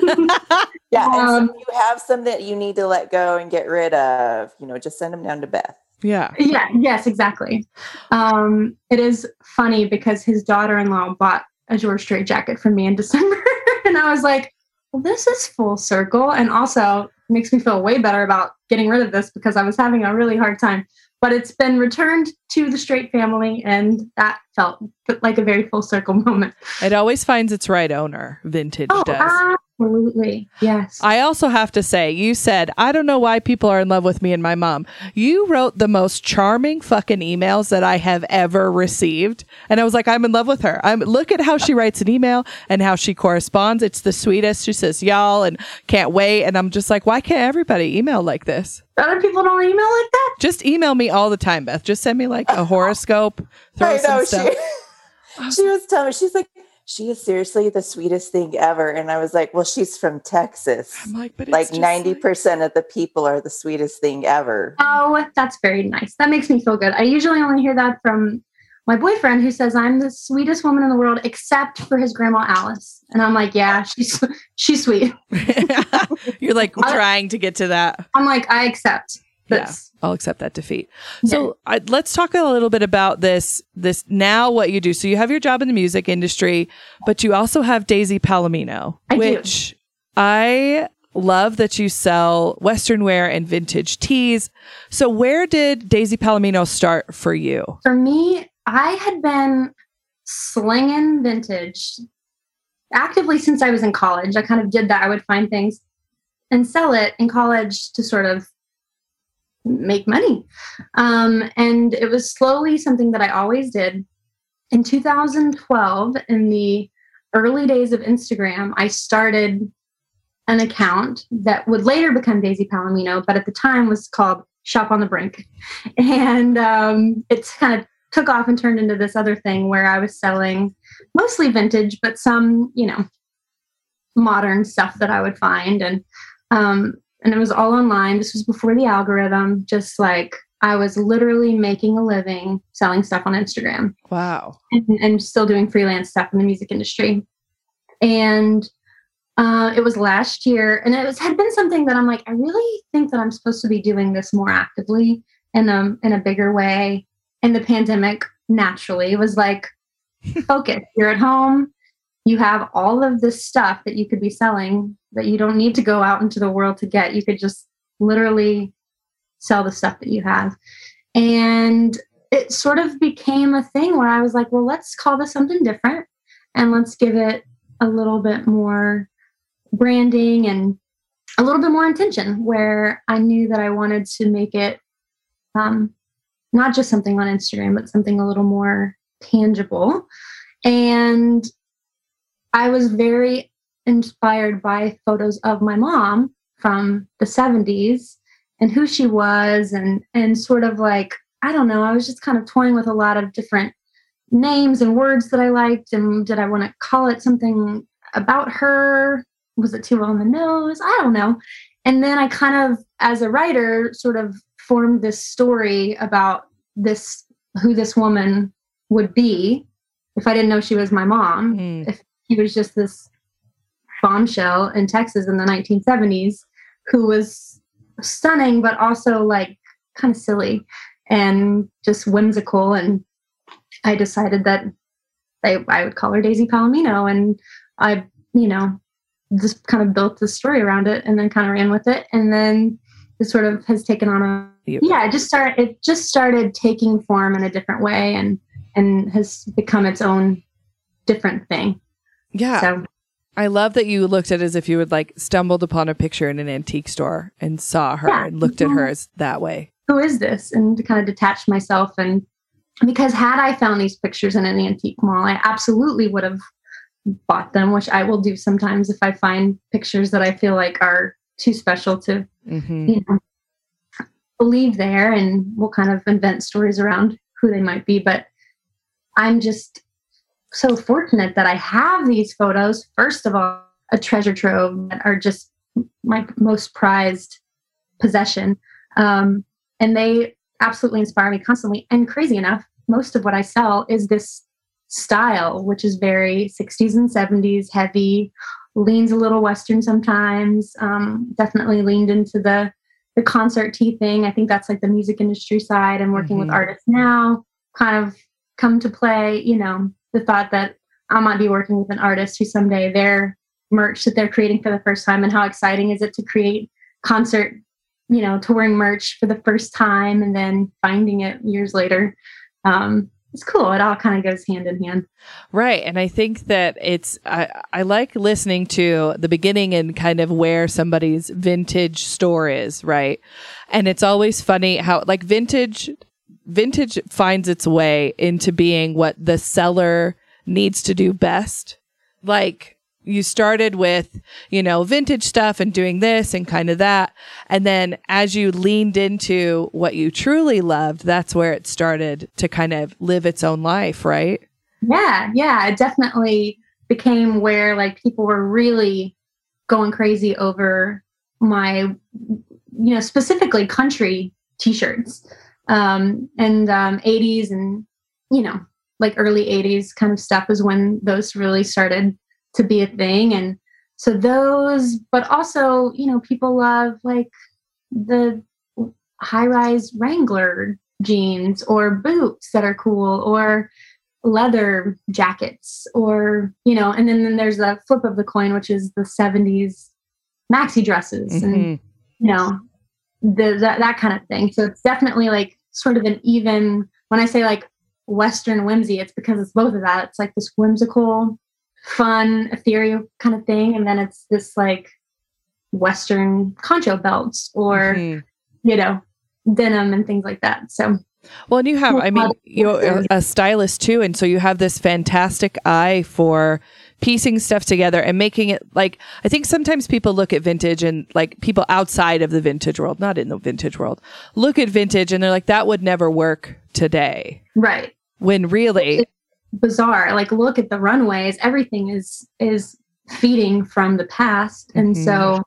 yeah, um, you have some that you need to let go and get rid of, you know, just send them down to Beth. Yeah. Yeah. Yes, exactly. Um, it is funny because his daughter-in-law bought a George Strait jacket for me in December, and I was like, "Well, this is full circle," and also makes me feel way better about getting rid of this because I was having a really hard time. But it's been returned to the Strait family and that felt like a very full circle moment. It always finds its right owner vintage oh, does absolutely yes i also have to say you said i don't know why people are in love with me and my mom you wrote the most charming fucking emails that i have ever received and i was like i'm in love with her i'm look at how she writes an email and how she corresponds it's the sweetest she says y'all and can't wait and i'm just like why can't everybody email like this other people don't email like that? Just email me all the time, Beth. Just send me like a horoscope. Throw I know, some stuff. She, she was telling me, she's like, she is seriously the sweetest thing ever. And I was like, well, she's from Texas. I'm like, but like 90% like... of the people are the sweetest thing ever. Oh, that's very nice. That makes me feel good. I usually only hear that from my boyfriend who says I'm the sweetest woman in the world except for his grandma Alice. And I'm like, yeah, she's she's sweet. You're like trying to get to that. I'm like, I accept. This. I'll accept that defeat. Yeah. So I, let's talk a little bit about this. This now what you do. So you have your job in the music industry, but you also have Daisy Palomino, I which do. I love that you sell Western wear and vintage tees. So where did Daisy Palomino start for you? For me, I had been slinging vintage actively since I was in college. I kind of did that. I would find things and sell it in college to sort of make money. Um, and it was slowly something that I always did. In 2012, in the early days of Instagram, I started an account that would later become Daisy Palomino, but at the time was called Shop on the Brink. And um, it's kind of took off and turned into this other thing where I was selling mostly vintage, but some, you know, modern stuff that I would find. And um, and it was all online. This was before the algorithm, just like I was literally making a living selling stuff on Instagram. Wow. And, and still doing freelance stuff in the music industry. And uh, it was last year, and it was had been something that I'm like, I really think that I'm supposed to be doing this more actively in a in a bigger way. And the pandemic naturally was like, focus. You're at home. You have all of this stuff that you could be selling that you don't need to go out into the world to get. You could just literally sell the stuff that you have. And it sort of became a thing where I was like, well, let's call this something different and let's give it a little bit more branding and a little bit more intention where I knew that I wanted to make it um, not just something on Instagram, but something a little more tangible. And I was very inspired by photos of my mom from the 70s and who she was and and sort of like I don't know, I was just kind of toying with a lot of different names and words that I liked and did I want to call it something about her? Was it too on the nose? I don't know. And then I kind of as a writer sort of formed this story about this who this woman would be if I didn't know she was my mom. Mm. If he was just this bombshell in Texas in the 1970s who was stunning, but also like kind of silly and just whimsical. And I decided that I, I would call her Daisy Palomino. And I, you know, just kind of built the story around it and then kind of ran with it. And then it sort of has taken on a, yeah, it just started, it just started taking form in a different way and, and has become its own different thing. Yeah. So I love that you looked at it as if you would like stumbled upon a picture in an antique store and saw her yeah. and looked at her as that way. Who is this? And to kind of detach myself and because had I found these pictures in an antique mall, I absolutely would have bought them, which I will do sometimes if I find pictures that I feel like are too special to mm-hmm. you know believe there and we'll kind of invent stories around who they might be. But I'm just so fortunate that I have these photos. First of all, a treasure trove that are just my most prized possession. Um, and they absolutely inspire me constantly. And crazy enough, most of what I sell is this style, which is very 60s and 70s heavy, leans a little Western sometimes, um, definitely leaned into the the concert tee thing. I think that's like the music industry side. I'm working mm-hmm. with artists now, kind of come to play, you know, the thought that I might be working with an artist who someday their merch that they're creating for the first time and how exciting is it to create concert, you know, touring merch for the first time and then finding it years later. Um, it's cool. It all kind of goes hand in hand. Right. And I think that it's, I, I like listening to the beginning and kind of where somebody's vintage store is, right? And it's always funny how, like, vintage vintage finds its way into being what the seller needs to do best. Like you started with, you know, vintage stuff and doing this and kind of that. And then as you leaned into what you truly loved, that's where it started to kind of live its own life, right? Yeah, yeah. It definitely became where like people were really going crazy over my, you know, specifically country t shirts um, and um, 80s and you know like early 80s kind of stuff is when those really started to be a thing and so those but also you know people love like the high rise wrangler jeans or boots that are cool or leather jackets or you know and then, then there's the flip of the coin which is the 70s maxi dresses mm-hmm. and you know the, that, that kind of thing. So it's definitely like sort of an even, when I say like Western whimsy, it's because it's both of that. It's like this whimsical, fun, ethereal kind of thing. And then it's this like Western concho belts or, mm-hmm. you know, denim and things like that. So well, and you have, I mean, you're a stylist too. And so you have this fantastic eye for piecing stuff together and making it like I think sometimes people look at vintage and like people outside of the vintage world, not in the vintage world, look at vintage and they're like that would never work today. Right. when really bizarre. Like look at the runways, everything is is feeding from the past. And Mhm. so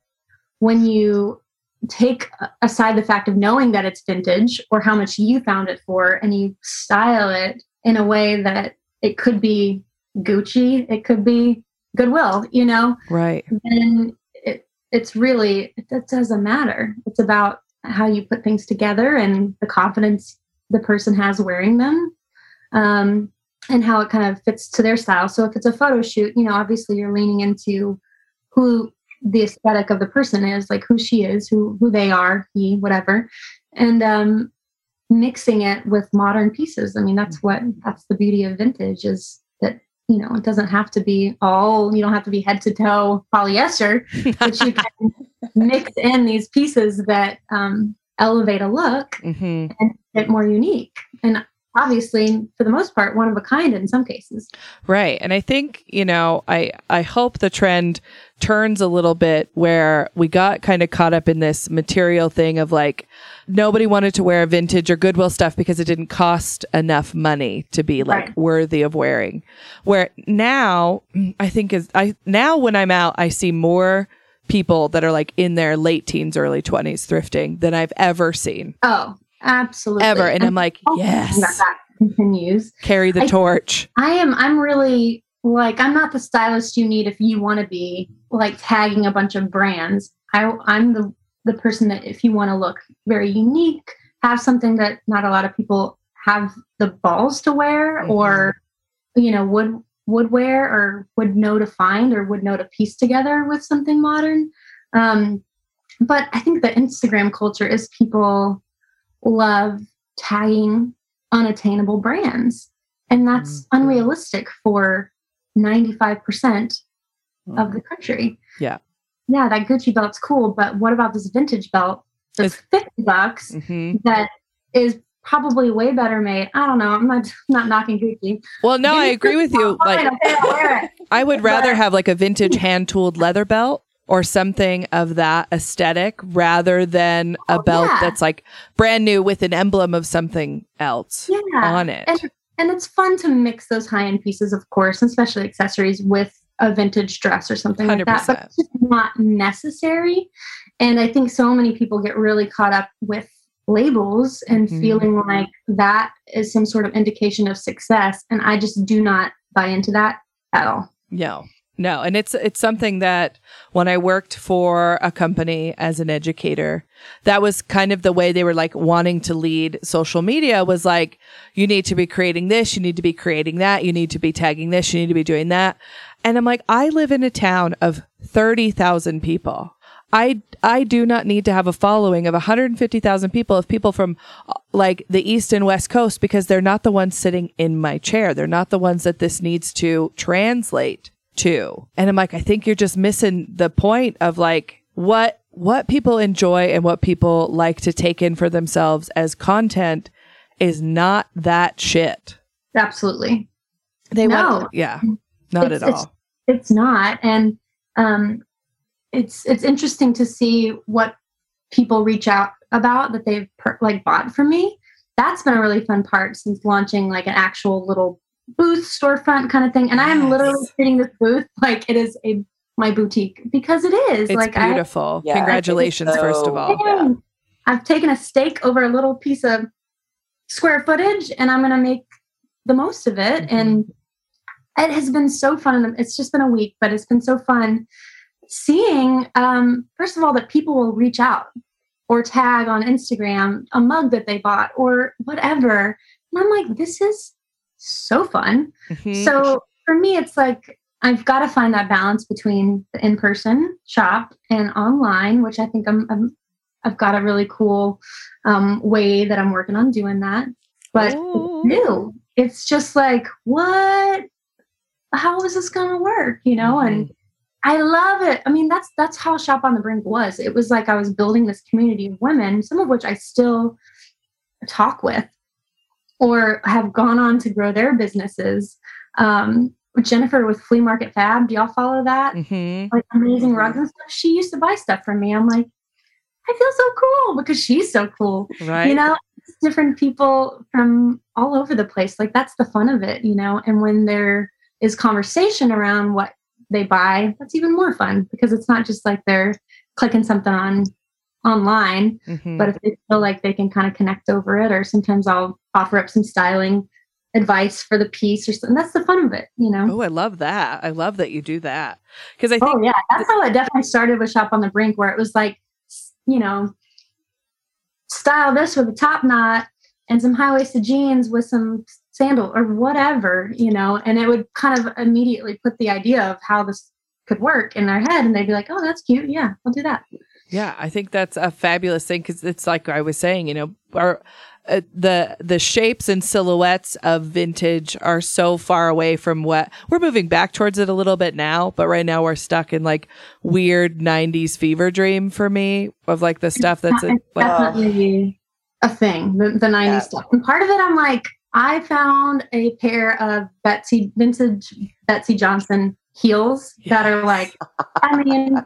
when you take aside the fact of knowing that it's vintage or how much you found it for and you style it in a way that it could be Gucci, it could be Goodwill, you know, right. then it, it's really it doesn't matter. It's about how you put things together and the confidence the person has wearing them, um, and how it kind of fits to their style. So if it's a photo shoot, you know, obviously you're leaning into who the aesthetic of the person is, like who she is, who who they are, he, whatever, and um, mixing it with modern pieces. I mean, that's what that's the beauty of vintage is that you know it doesn't have to be all you don't have to be head to toe polyester but you can mix in these pieces that um, elevate a look hmm and get more unique. And obviously for the most part one of a kind in some cases Right. And I think, you know, I I hope the trend turns a little bit where we got kind of caught up in this material thing of like nobody wanted to wear vintage or goodwill stuff because it didn't cost enough money to be like Right. worthy of wearing. Where now I think is I now when I'm out I see more people that are like in their late teens early 20s thrifting than I've ever seen oh absolutely. Ever. And I'm like hoping that yes. that continues. Carry the I- torch. I am I'm really like I'm not the stylist you need if you want to be like tagging a bunch of brands. I I'm the the person that if you want to look very unique, have something that not a lot of people have the balls to wear or you know would would wear or would know to find or would know to piece together with something modern. Um, but I think the Instagram culture is people love tagging unattainable brands. And that's Mhm. unrealistic for 95% of the country. Yeah. Yeah, that Gucci belt's cool, but what about this vintage belt that's It's- 50 bucks hmm that is probably way better made? I don't know. I'm not, not knocking Gucci. well no I agree with you like Fine, okay, I'll wear it. I would rather have like a vintage hand tooled leather belt or something of that aesthetic rather than a Oh, belt yeah. that's like brand new with an emblem of something else Yeah. on it. and and it's fun to mix those high end pieces, of course, and especially accessories with a vintage dress or something like that. But it's just not necessary. And I think so many people get really caught up with labels and Mhm. feeling like that is some sort of indication of success. And I just do not buy into that at all. No. No, and it's it's something that when I worked for a company as an educator, that was kind of the way they were like wanting to lead social media was like you need to be creating this, you need to be creating that, you need to be tagging this, you need to be doing that. And I'm like I live in a town of 30,000 people. I I do not need to have a following of 150,000 people of people from like the east and west coast because they're not the ones sitting in my chair. They're not the ones that this needs to translate to. And I'm like I think you're just missing the point of like what what people enjoy and what people like to take in for themselves as content is not that shit. Absolutely. They No. want yeah. Not It's- at it's- all. it's not and um it's it's interesting to see what people reach out about that they've per- like bought from me that's been a really fun part since launching like an actual little booth storefront kind of thing and i am literally treating this booth like it is a my boutique because it is It's like beautiful. I think Congratulations so. first of all. Yeah. i've taken a stake over a little piece of square footage and i'm going to make the most of it Mhm. and it has been so fun it's just been a week but it's been so fun seeing um, first of all that people will reach out or tag on instagram a mug that they bought or whatever and i'm like this is so fun Mhm. so for me it's like i've got to find that balance between the in-person shop and online which i think i'm, I'm i've got a really cool um, way that i'm working on doing that but Ooh. it's new it's just like what how is this going to work you know and I love it. I mean, that's that's how Shop on the Brink was. It was like I was building this community of women, some of which I still talk with, or have gone on to grow their businesses. Um, Jennifer with Flea Market Fab, do y'all follow that? Mhm. Like amazing rugs and stuff. She used to buy stuff from me. I'm like, I feel so cool because she's so cool. Right. You know, different people from all over the place. Like that's the fun of it, you know. And when there is conversation around what they buy, that's even more fun because it's not just like they're clicking something on online, Mhm. but if they feel like they can kind of connect over it, or sometimes I'll offer up some styling advice for the piece or something. That's the fun of it, you know. oh, I love that. I love that you do that because I think Oh yeah, that's how it definitely started with Shop on the Brink, where it was like, you know, style this with a top knot and some high waisted jeans with some sandal or whatever, you know, and it would kind of immediately put the idea of how this could work in their head, and they'd be like, "Oh, that's cute. Yeah, I'll do that." Yeah, I think that's a fabulous thing because it's like I was saying, you know, our uh, the the shapes and silhouettes of vintage are so far away from what we're moving back towards it a little bit now, but right now we're stuck in like weird '90s fever dream for me of like the stuff that's It's like definitely a thing, the, the 90s Yeah. stuff. And part of it, I'm like, I found a pair of Betsey, vintage Betsey Johnson heels that are like, I mean,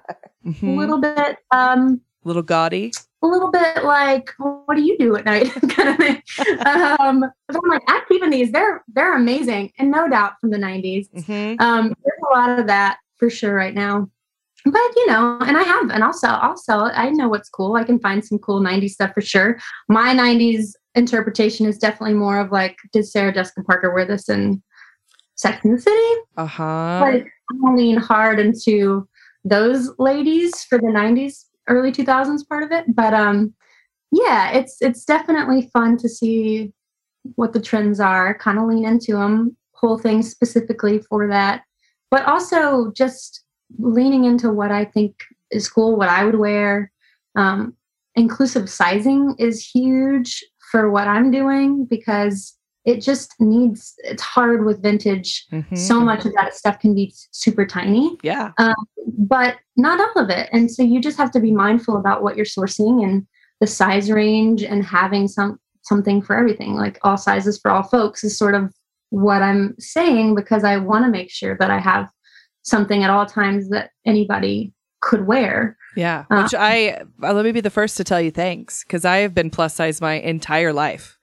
mhm, a little bit, um, a little gaudy. a little bit like, what do you do at night? kind of thing. Um, but I'm like, I'm keeping these. They're they're amazing, and no doubt from the 90s. hmm Um, there's a lot of that for sure right now. But you know, and I have, and I'll sell, I'll sell. I know what's cool. I can find some cool 90s stuff for sure. My 90s interpretation is definitely more of like, did Sarah Jessica Parker wear this in Sex and the City? Uh huh. Like, I'm gonna lean hard into those ladies for the 90s, early 2000s part of it. But um, yeah, it's it's definitely fun to see what the trends are, kind of lean into them, pull things specifically for that, but also just leaning into what I think is cool, what I would wear. Um, inclusive sizing is huge for what I'm doing because it just needs, it's hard with vintage. Mhm. So much of that stuff can be super tiny Yeah. but not all of it. And so you just have to be mindful about what you're sourcing and the size range and having some something for everything. Like all sizes for all folks is sort of what I'm saying because I want to make sure that I have something at all times that anybody could wear. Yeah. Uh, Which I uh, let me be the first to tell you thanks because I have been plus size my entire life.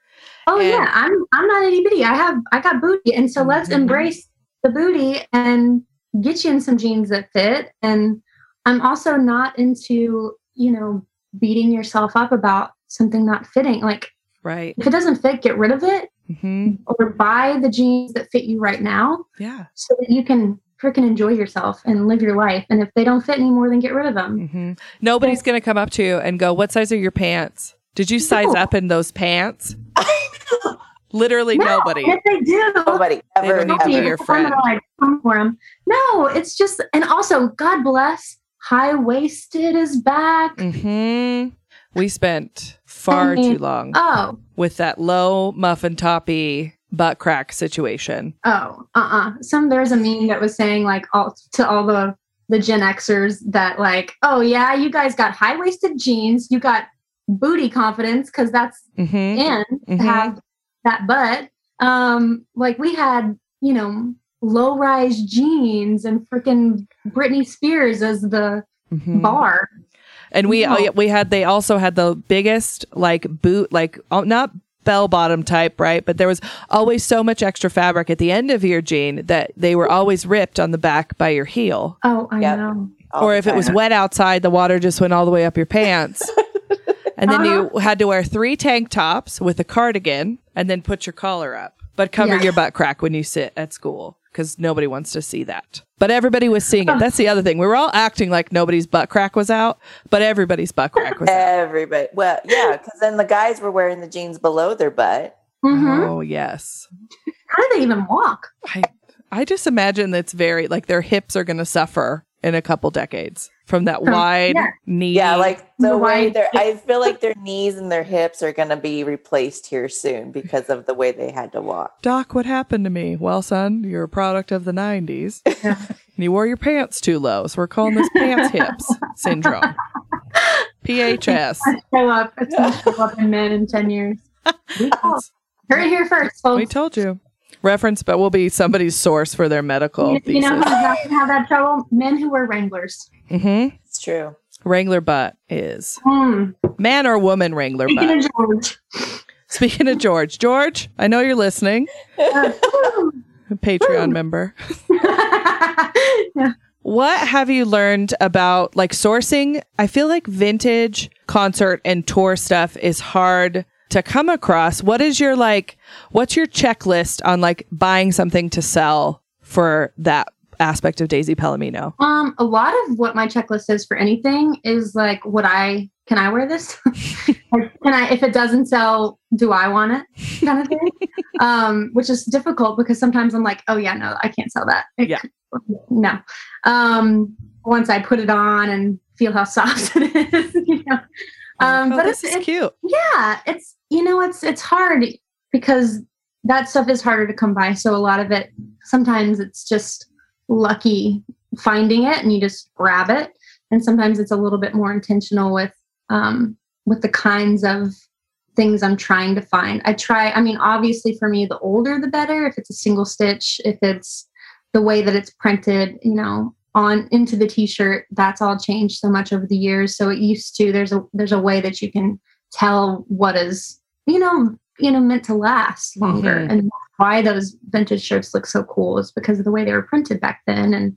Oh And- yeah, I'm I'm not itty bitty. I have I got booty, and so let's Mhm. embrace the booty and get you in some jeans that fit. And I'm also not into you know beating yourself up about something not fitting. Like Right. if it doesn't fit, get rid of it hmm or buy the jeans that fit you right now, Yeah. so that you can freaking enjoy yourself and live your life. And if they don't fit anymore, then get rid of them. hmm Nobody's going to come up to you and go, What size are your pants? Did you size No. up in those pants? Literally No, nobody. if they do, Nobody ever, don't need to be your friend. gonna, like, come for 'em. No, it's just, and also, God bless, high waisted is back. hmm We spent far I mean, too long Oh, with that low muffin toppy butt crack situation. oh, uh, uh Some there's a meme that was saying like all to all the the Gen Xers that like, oh yeah, you guys got high waisted jeans, you got booty confidence because that's hmm in Mhm. to have that butt. Um, like we had, you know, low rise jeans and freaking Britney Spears as the hmm bar. And we No. we had they also had the biggest like boot like oh, not bell bottom type right, but there was always so much extra fabric at the end of your jean that they were always ripped on the back by your heel. Oh, I Yep. know. all or the if it was wet outside, the water just went all the way up your pants. and then you had to wear three tank tops with a cardigan and then put your collar up, but cover Yeah. your butt crack when you sit at school because nobody wants to see that. But everybody was seeing it. That's the other thing. We were all acting like nobody's butt crack was out, but everybody's butt crack was out. Everybody. Well, yeah, because then the guys were wearing the jeans below their butt. Mhm. Oh, yes. How do they even walk? I I just imagine that's very like their hips are going to suffer in a couple decades from that From- wide yeah. knee. Yeah, like the The way wide their I feel like their knees and their hips are going to be replaced here soon because of the way they had to walk. Doc, what happened to me? Well, son, you're a product of the 90s. Yeah. And you wore your pants too low. So we're calling this pants hips syndrome. PHS. Show up. It's gonna show up in men in ten years. We Heard it here first, We told you. Reference, but will be somebody's source for their medical You, you know who thesis. doesn't have that trouble? Men who wear Wranglers. Mm-hmm. It's true. Wrangler butt is Hmm. man or woman Wrangler Speaking butt. of George. Speaking of George, George, I know you're listening. Uh, Patreon member. yeah. What have you learned about like sourcing? I feel like vintage concert and tour stuff is hard to come across. What is your like what's your checklist on like buying something to sell for that aspect of Daisy Palomino? Um, a lot of what my checklist is for anything is like, would I can I wear this? Can I if it doesn't sell, do I want it? Kind of thing. um, which is difficult because sometimes I'm like, oh yeah, no, I can't sell that. It- Yeah. No. Um, once I put it on and feel how soft it is, you know. Um, oh, but this it's, is it's cute. yeah it's you know it's it's hard because that stuff is harder to come by. So a lot of it sometimes it's just lucky finding it and you just grab it. And sometimes it's a little bit more intentional with um with the kinds of things i'm trying to find. I try i mean obviously for me the older the better. If it's a single stitch if it's the way that it's printed you know on into the t-shirt that's all changed so much over the years. So it used to there's a there's a way that you can tell what is you know you know meant to last longer Mhm. and why those vintage shirts look so cool is because of the way they were printed back then and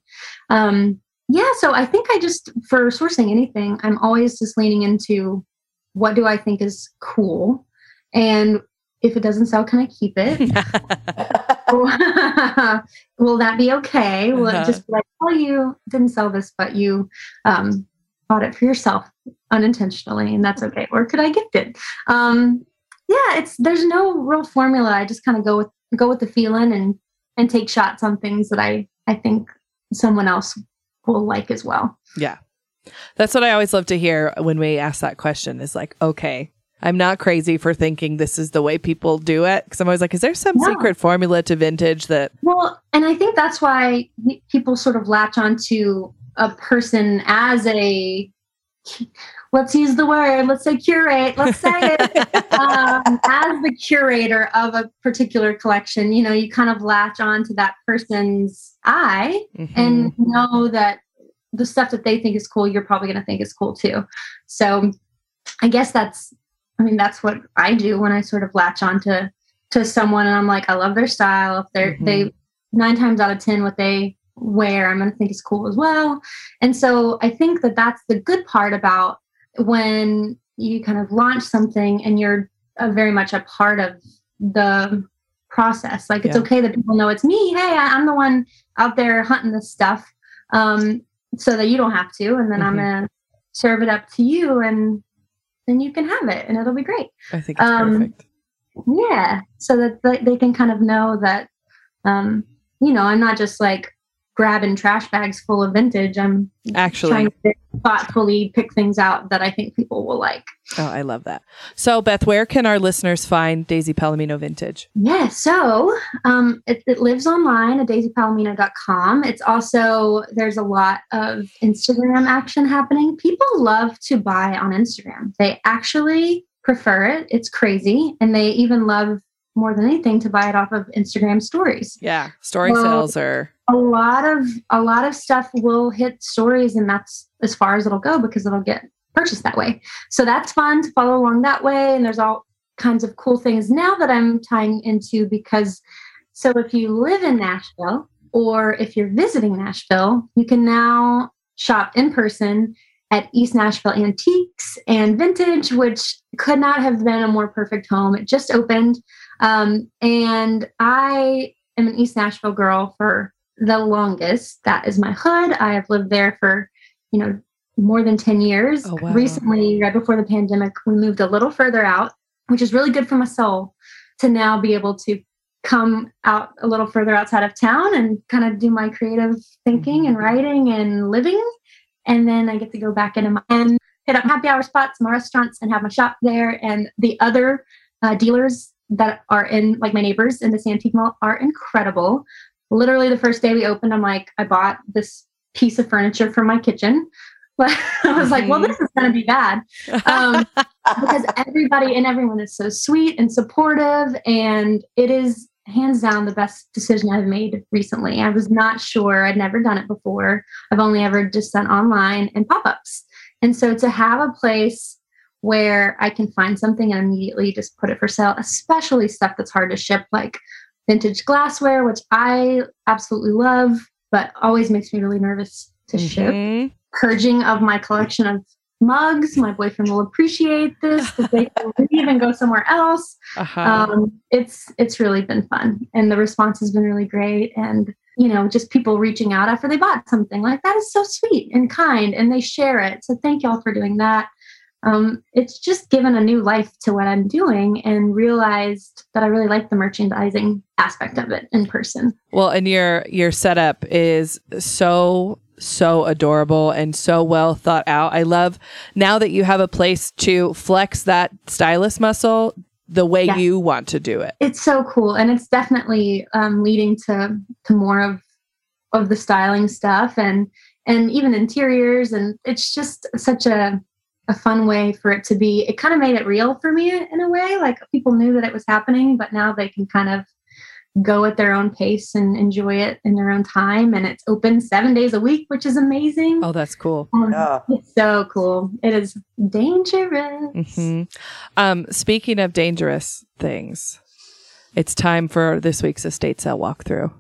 um yeah so i think i just for sourcing anything i'm always just leaning into what do i think is cool and if it doesn't sell can i keep it will that be okay? Will Uh-huh. it just be like, oh, you didn't sell this, but you um, bought it for yourself unintentionally, and that's okay? Or could I gift it? Um, yeah, it's there's no real formula. I just kind of go with go with the feeling and and take shots on things that I I think someone else will like as well. Yeah. That's what I always love to hear when we ask that question is like, okay, I'm not crazy for thinking this is the way people do it. Cause I'm always like, is there some No. secret formula to vintage that, Well, and I think that's why people sort of latch onto a person as a let's use the word, let's say curate, let's say it um, as the curator of a particular collection. You know, you kind of latch on to that person's eye Mhm. and know that the stuff that they think is cool, you're probably going to think is cool too. So I guess that's, I mean, that's what I do when I sort of latch on to, to someone and I'm like, I love their style. If they're, Mhm. they nine times out of 10, what they wear, I'm going to think is cool as well. And so I think that that's the good part about when you kind of launch something and you're uh, very much a part of the process. Like it's Yeah. okay that people know it's me. Hey, I, I'm the one out there hunting this stuff, um, so that you don't have to. And then I'm Mhm. gonna serve it up to you, and then you can have it, and it'll be great. I think it's um, perfect. Yeah, so that they, they can kind of know that, um, you know, I'm not just like grabbing trash bags full of vintage. I'm Actually, trying to thoughtfully pick things out that I think people will like. oh, I love that. So, Beth, where can our listeners find Daisy Palomino Vintage? Yeah, so um, it, it lives online at daisypalomino.com. It's also, there's a lot of Instagram action happening. People love to buy on Instagram. They actually prefer it. It's crazy. And they even love more than anything to buy it off of Instagram stories. Yeah. Story Well, sales are, A lot of a lot of stuff will hit stories and that's as far as it'll go because it'll get purchased that way. So that's fun to follow along that way. And there's all kinds of cool things now that I'm tying into because so if you live in Nashville or if you're visiting Nashville, you can now shop in person at East Nashville Antiques and Vintage, which could not have been a more perfect home. It just opened. Um, and I am an East Nashville girl for the longest. That is my hood. I have lived there for, you know, more than 10 years. Oh, wow. Recently, right before the pandemic, we moved a little further out, which is really good for my soul to now be able to come out a little further outside of town and kind of do my creative thinking and writing and living. And then I get to go back into my and hit up happy hour spots, my restaurants, and have my shop there. And the other uh, dealers that are in, like my neighbors in this antique mall, are incredible. Literally, the first day we opened, I'm like, I bought this piece of furniture for my kitchen. But I was like, well, this is going to be bad um, because everybody and everyone is so sweet and supportive, and it is hands down the best decision I've made recently. I was not sure; I'd never done it before. I've only ever just done online and pop ups, and so to have a place where I can find something and immediately just put it for sale, especially stuff that's hard to ship, like vintage glassware, which I absolutely love, but always makes me really nervous to ship. Mhm. Purging of my collection of mugs. My boyfriend will appreciate this they can leave and go somewhere else. Uh-huh. Um, it's it's really been fun, and the response has been really great. And you know, just people reaching out after they bought something like that is so sweet and kind, and they share it. So thank y'all for doing that. Um, it's just given a new life to what I'm doing, and realized that I really like the merchandising aspect of it in person. Well, and your your setup is so so adorable and so well thought out. I love now that you have a place to flex that stylist muscle the way Yeah. you want to do it. it's so cool and it's definitely um, leading to to more of of the styling stuff and and even interiors and it's just such a a fun way for it to be it kind of made it real for me in a way like people knew that it was happening but now they can kind of go at their own pace and enjoy it in their own time and it's open seven days a week which is amazing Oh, that's cool. Um, Oh. it's so cool it is dangerous hmm Um, speaking of dangerous things, it's time for this week's estate sale walkthrough.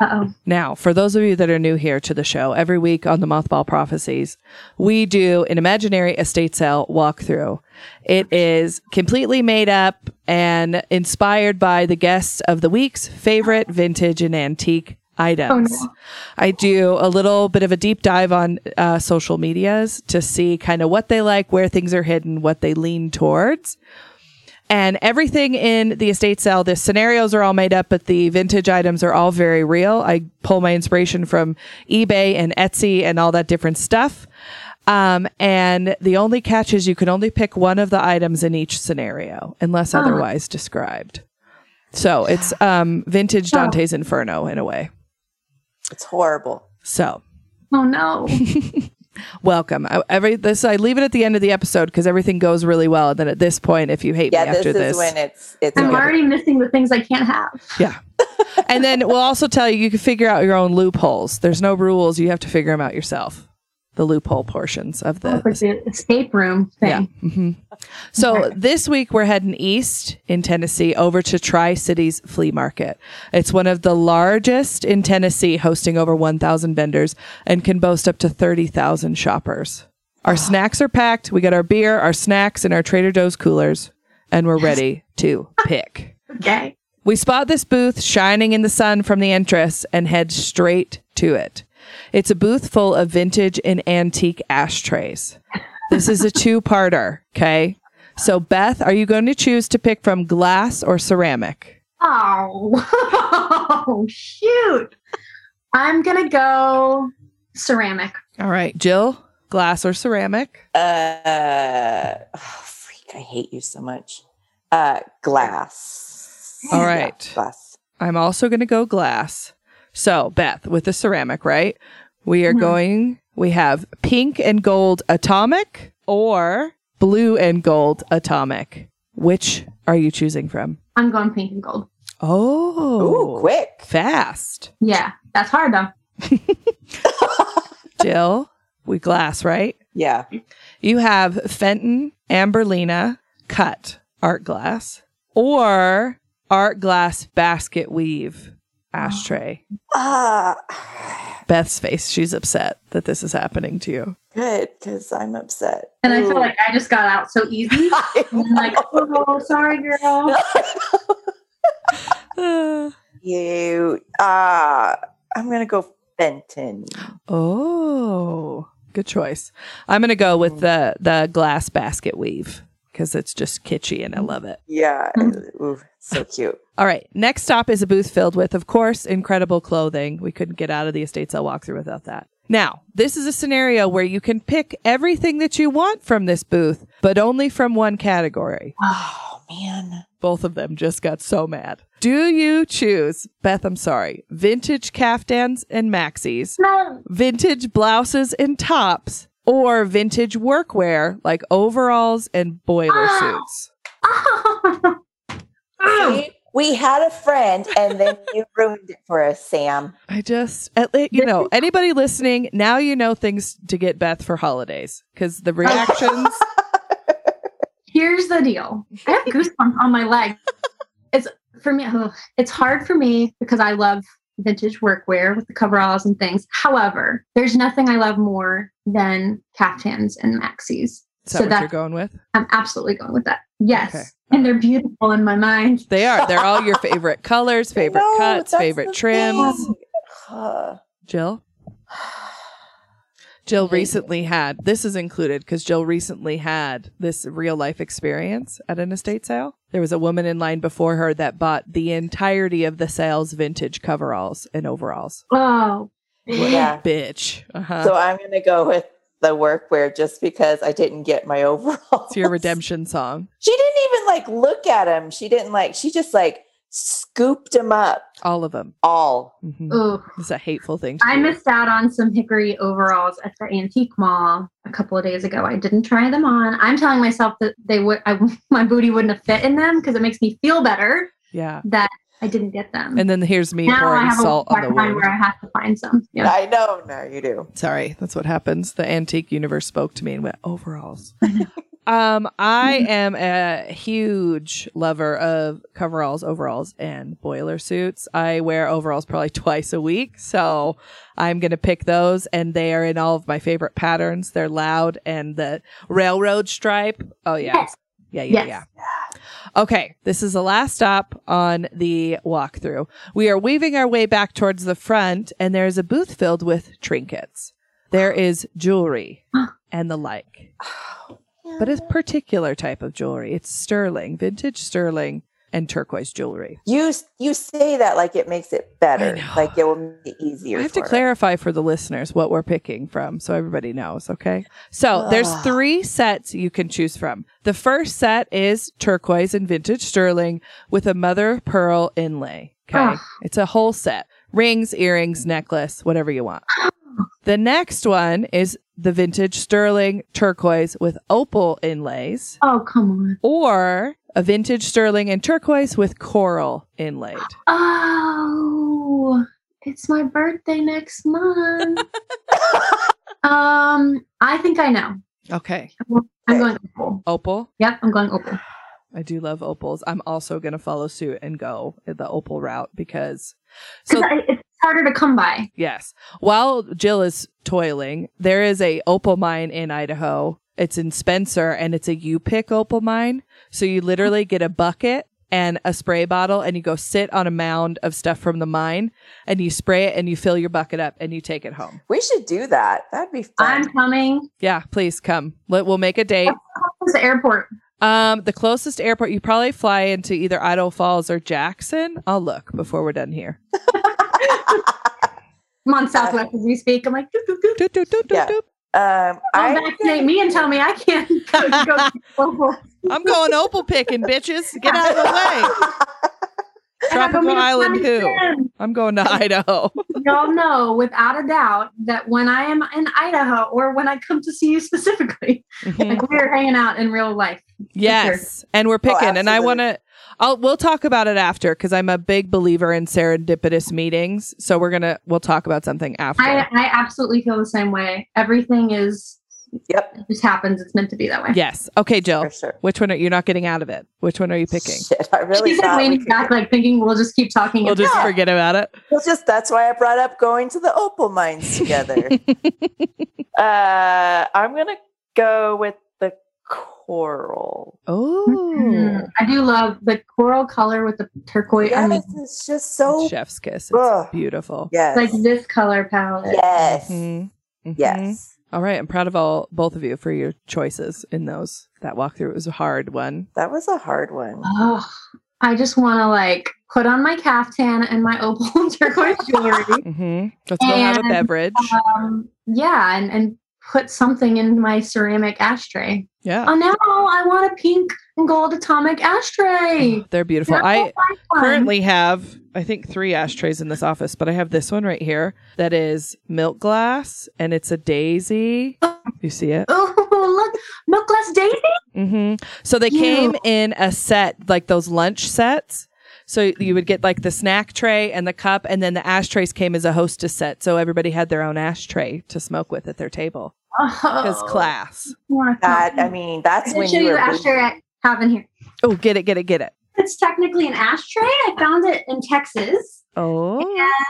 Uh-oh Now, for those of you that are new here to the show, every week on the Mothball Prophecies, we do an imaginary estate sale walkthrough. It is completely made up and inspired by the guests of the week's favorite vintage and antique items. Oh, no. I do a little bit of a deep dive on uh, social medias to see kind of what they like, where things are hidden, what they lean towards and everything in the estate sale the scenarios are all made up but the vintage items are all very real. I pull my inspiration from ebay and etsy and all that different stuff. Um, and the only catch is you can only pick one of the items in each scenario unless Ah. otherwise described. So it's um, vintage dante's inferno in a way. It's horrible. so. Oh no welcome I, every this i leave it at the end of the episode because everything goes really well and then at this point if you hate Yeah, me this after is this when it's it's i'm good. already missing the things i can't have Yeah. and then we'll also tell you you can figure out your own loopholes. There's no rules. You have to figure them out yourself. The loophole portions of It's like the. the escape room Yeah. thing. hmm So this week we're heading east in Tennessee over to Tri Cities Flea Market. It's one of the largest in Tennessee, hosting over 1,000 vendors and can boast up to 30,000 shoppers. Our snacks are packed. We got our beer, our snacks, and our Trader Joe's coolers, and we're ready to pick. Okay. We spot this booth shining in the sun from the entrance and head straight to it. It's a booth full of vintage and antique ashtrays. This is a two parter, okay? So, Beth, are you going to choose to pick from glass or ceramic? Oh, shoot. I'm going to go ceramic. All right, Jill, glass or ceramic? Uh, oh, freak! I hate you so much. Uh, glass. All right. Yeah, glass. I'm also going to go glass. So, Beth, with the ceramic, right? We are going, we have pink and gold atomic or blue and gold atomic. Which are you choosing from? I'm going pink and gold. Oh, Ooh, quick! fast. Yeah, that's hard though. Jill, we glass, right? Yeah. You have Fenton Amberlina cut art glass or art glass basket weave ashtray. Ah, Beth's face, she's upset that this is happening to you. good because I'm upset. And I feel like I just got out so easy. I And I'm like, oh, sorry, girl. Uh, you. Ah, I'm gonna go Fenton. oh, good choice. I'm going to go with the the glass basket weave because it's just kitschy and I love it. Yeah. Mm. Ooh, so cute. All right. Next stop is a booth filled with, of course, incredible clothing. We couldn't get out of the estate sale walkthrough without that. Now, this is a scenario where you can pick everything that you want from this booth, but only from one category. Oh man. Both of them just got so mad. Do you choose, Beth, I'm sorry, vintage caftans and maxis, No. vintage blouses and tops, or vintage workwear like overalls and boiler Ah. suits? We, ah! we had a friend, and then you ruined it for us, Sam. I just, at le- you know, anybody listening, now you know things to get Beth for holidays because the reactions here's the deal. I have goosebumps on my leg. It's for me. ugh, it's hard for me because I love vintage workwear with the coveralls and things. However, there's nothing I love more than caftans and maxis. Is that So what that- you're going with? I'm absolutely going with that. Yes, Okay. and they're beautiful in my mind. They are. They're all your favorite colors, favorite No, cuts, favorite the trims. Jill? Jill recently had this is included because Jill recently had this real life experience at an estate sale. There was a woman in line before her that bought the entirety of the sale's vintage coveralls and overalls. Oh, yeah. Bitch. Uh-huh. So I'm gonna go with the workwear just because I didn't get my overall. it's your redemption song. She didn't even like look at him. She didn't like. She just like scooped him up All of them. all. hmm It's a hateful thing. To I do. missed out on some hickory overalls at the antique mall a couple of days ago. I didn't try them on. I'm telling myself that they would, I, my booty wouldn't have fit in them because it makes me feel better Yeah. that I didn't get them. And then here's me now I pouring have salt a on the wound. where I have to find some. Yeah. I know. No, you do. Sorry, that's what happens. The antique universe spoke to me and went overalls. um, I am a huge lover of coveralls, overalls, and boiler suits. I wear overalls probably twice a week, so I'm gonna pick those, and they are in all of my favorite patterns. They're loud and the railroad stripe. Oh yeah, Yes. Yeah, yeah, Yes. yeah. Okay, this is the last stop on the walkthrough. We are weaving our way back towards the front, and there is a booth filled with trinkets. There is jewelry and the like, but a particular type of jewelry. It's sterling, vintage sterling, and turquoise jewelry. You you say that like it makes it better. know. Like it will make it easier. I have to for her. clarify for the listeners what we're picking from so everybody knows, okay? So there's ah. three sets you can choose from. The first set is turquoise and vintage sterling with a mother of pearl inlay. Okay. Ugh. It's a whole set. Rings, earrings, necklace, whatever you want. The next one is the vintage sterling turquoise with opal inlays Oh, come on. or a vintage sterling and turquoise with coral inlaid. Oh, it's my birthday next month. um, I think I know. Okay. I'm going opal. Opal. Yep, I'm going opal. I do love opals. I'm also going to follow suit and go the opal route because so Because it's harder to come by. yes, while Jill is toiling, there is a opal mine in Idaho. It's in Spencer and it's a you pick opal mine. So you literally get a bucket and a spray bottle and you go sit on a mound of stuff from the mine and you spray it and you fill your bucket up and you take it home. We should do that. That'd be fun. I'm coming. Yeah, please come. We'll make a date. It's the airport. Um, the closest airport you probably fly into either Idaho Falls or Jackson. I'll look before we're done here. I'm on Southwest as we speak. I'm like, doop, doop, doop. Doop, doop, doop, doop, Yeah. doop. um, Don't I vaccinate me and tell me I can't go to opal. I'm going opal picking, bitches. Get out of the way. And Tropical Island who? friend. I'm going to Idaho. Y'all know without a doubt that when I am in Idaho or when I come to see you specifically, Mhm. like we're hanging out in real life. Yes, and we're picking, and I want to. I'll we'll talk about it after because I'm a big believer in serendipitous meetings. So we're gonna we'll talk about something after. I, I absolutely feel the same way. Everything is yep it just happens. It's meant to be that way. yes. Okay, Jill. for sure. Which one are you're not getting out of it? Which one are you picking? Shit, I really She's like thought we leaning back, like thinking we'll just keep talking. We'll just Yeah. forget about it. It's just that's why I brought up going to the opal mines together. uh, I'm gonna go with the coral. Oh, Mhm. I do love the coral color with the turquoise. I mean, Yes, it's just so chef's kiss. It's Ugh. beautiful. yes, like this color palette. yes, Mhm. Mhm. yes. All right, I'm proud of all both of you for your choices in those. That walkthrough was a hard one. That was a hard one. Oh, I just want to like put on my caftan and my opal and turquoise jewelry. hmm Let's go have a And, beverage. um, yeah, and and put something in my ceramic ashtray. Yeah, Oh no, I want a pink and gold atomic ashtray. they're beautiful. They're I currently have I think three ashtrays in this office, but I have this one right here that is milk glass and it's a daisy. You see it? Oh, look, milk glass daisy. Mm-hmm. So they Ew. came in a set like those lunch sets. So you would get like the snack tray and the cup, and then the ashtrays came as a hostess set. So everybody had their own ashtray to smoke with at their table. Because Oh, class. I That. I mean, that's I when did show you you were ashtray at, have in here. Oh, get it, get it, get it. It's technically an ashtray. I found it in Texas. Oh.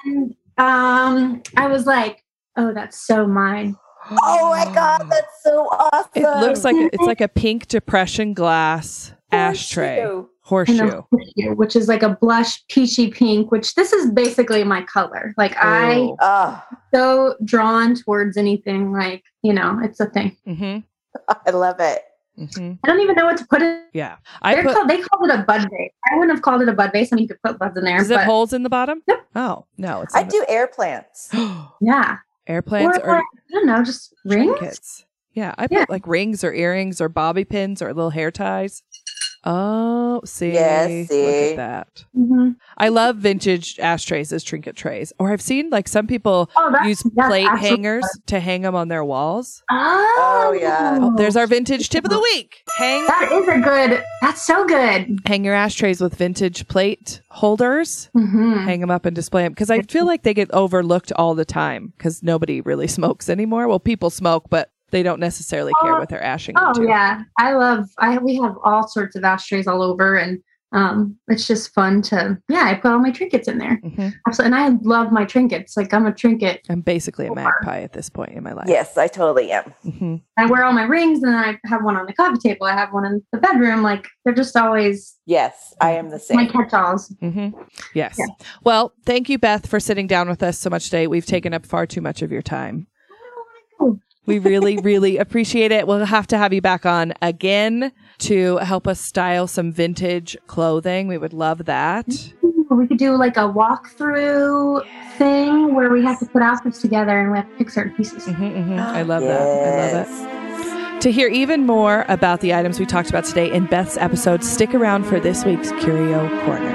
And um, I was like, oh, that's so mine. Oh my god, that's so awesome. It looks like a, it's like a pink depression glass ashtray. Horseshoe. Horseshoe. And a horseshoe, which is like a blush peachy pink, which this is basically my color. Like I Oh. So drawn towards anything like, you know, it's a thing. Mhm. I love it. Mhm. I don't even know what to put it. Yeah. I They're put called, they called it a bud vase. I wouldn't have called it a bud vase. I mean, you could put buds in there, Is it but holes in the bottom? Yep. Oh, no, it's I in do air plants. yeah. air plants or, or I don't know, just rings. trinkets. Yeah, I put Yeah. like rings or earrings or bobby pins or little hair ties. Oh, see, Yes, look see. at that. Mhm. I love vintage ashtrays as trinket trays. Or I've seen like some people Oh, that's, use that's plate absolutely hangers to hang them on their walls. Oh, yeah. Oh, there's our vintage tip of the week. Hang That is a good. That's so good. hang your ashtrays with vintage plate holders. hmm Hang them up and display them because I feel like they get overlooked all the time because nobody really smokes anymore. Well, people smoke, but they don't necessarily care Oh, what they're ashing Oh into. yeah, I love. I we have all sorts of ashtrays all over, and um, it's just fun to. Yeah, I put all my trinkets in there. Mhm. Absolutely, and I love my trinkets. Like I'm a trinket. I'm basically a magpie at this point in my life. Yes, I totally am. hmm I wear all my rings, and then I have one on the coffee table. I have one in the bedroom. Like they're just always Yes, I am the my same. catch-alls. hmm Yes. Yeah. Well, thank you, Beth, for sitting down with us so much today. We've taken up far too much of your time. We really, really appreciate it. We'll have to have you back on again to help us style some vintage clothing. We would love that. We could do like a walkthrough thing where we have to put outfits together and we have to pick certain pieces. hmm hmm I love that. I love it. To hear even more about the items we talked about today in Beth's episode, stick around for this week's Curio Corner.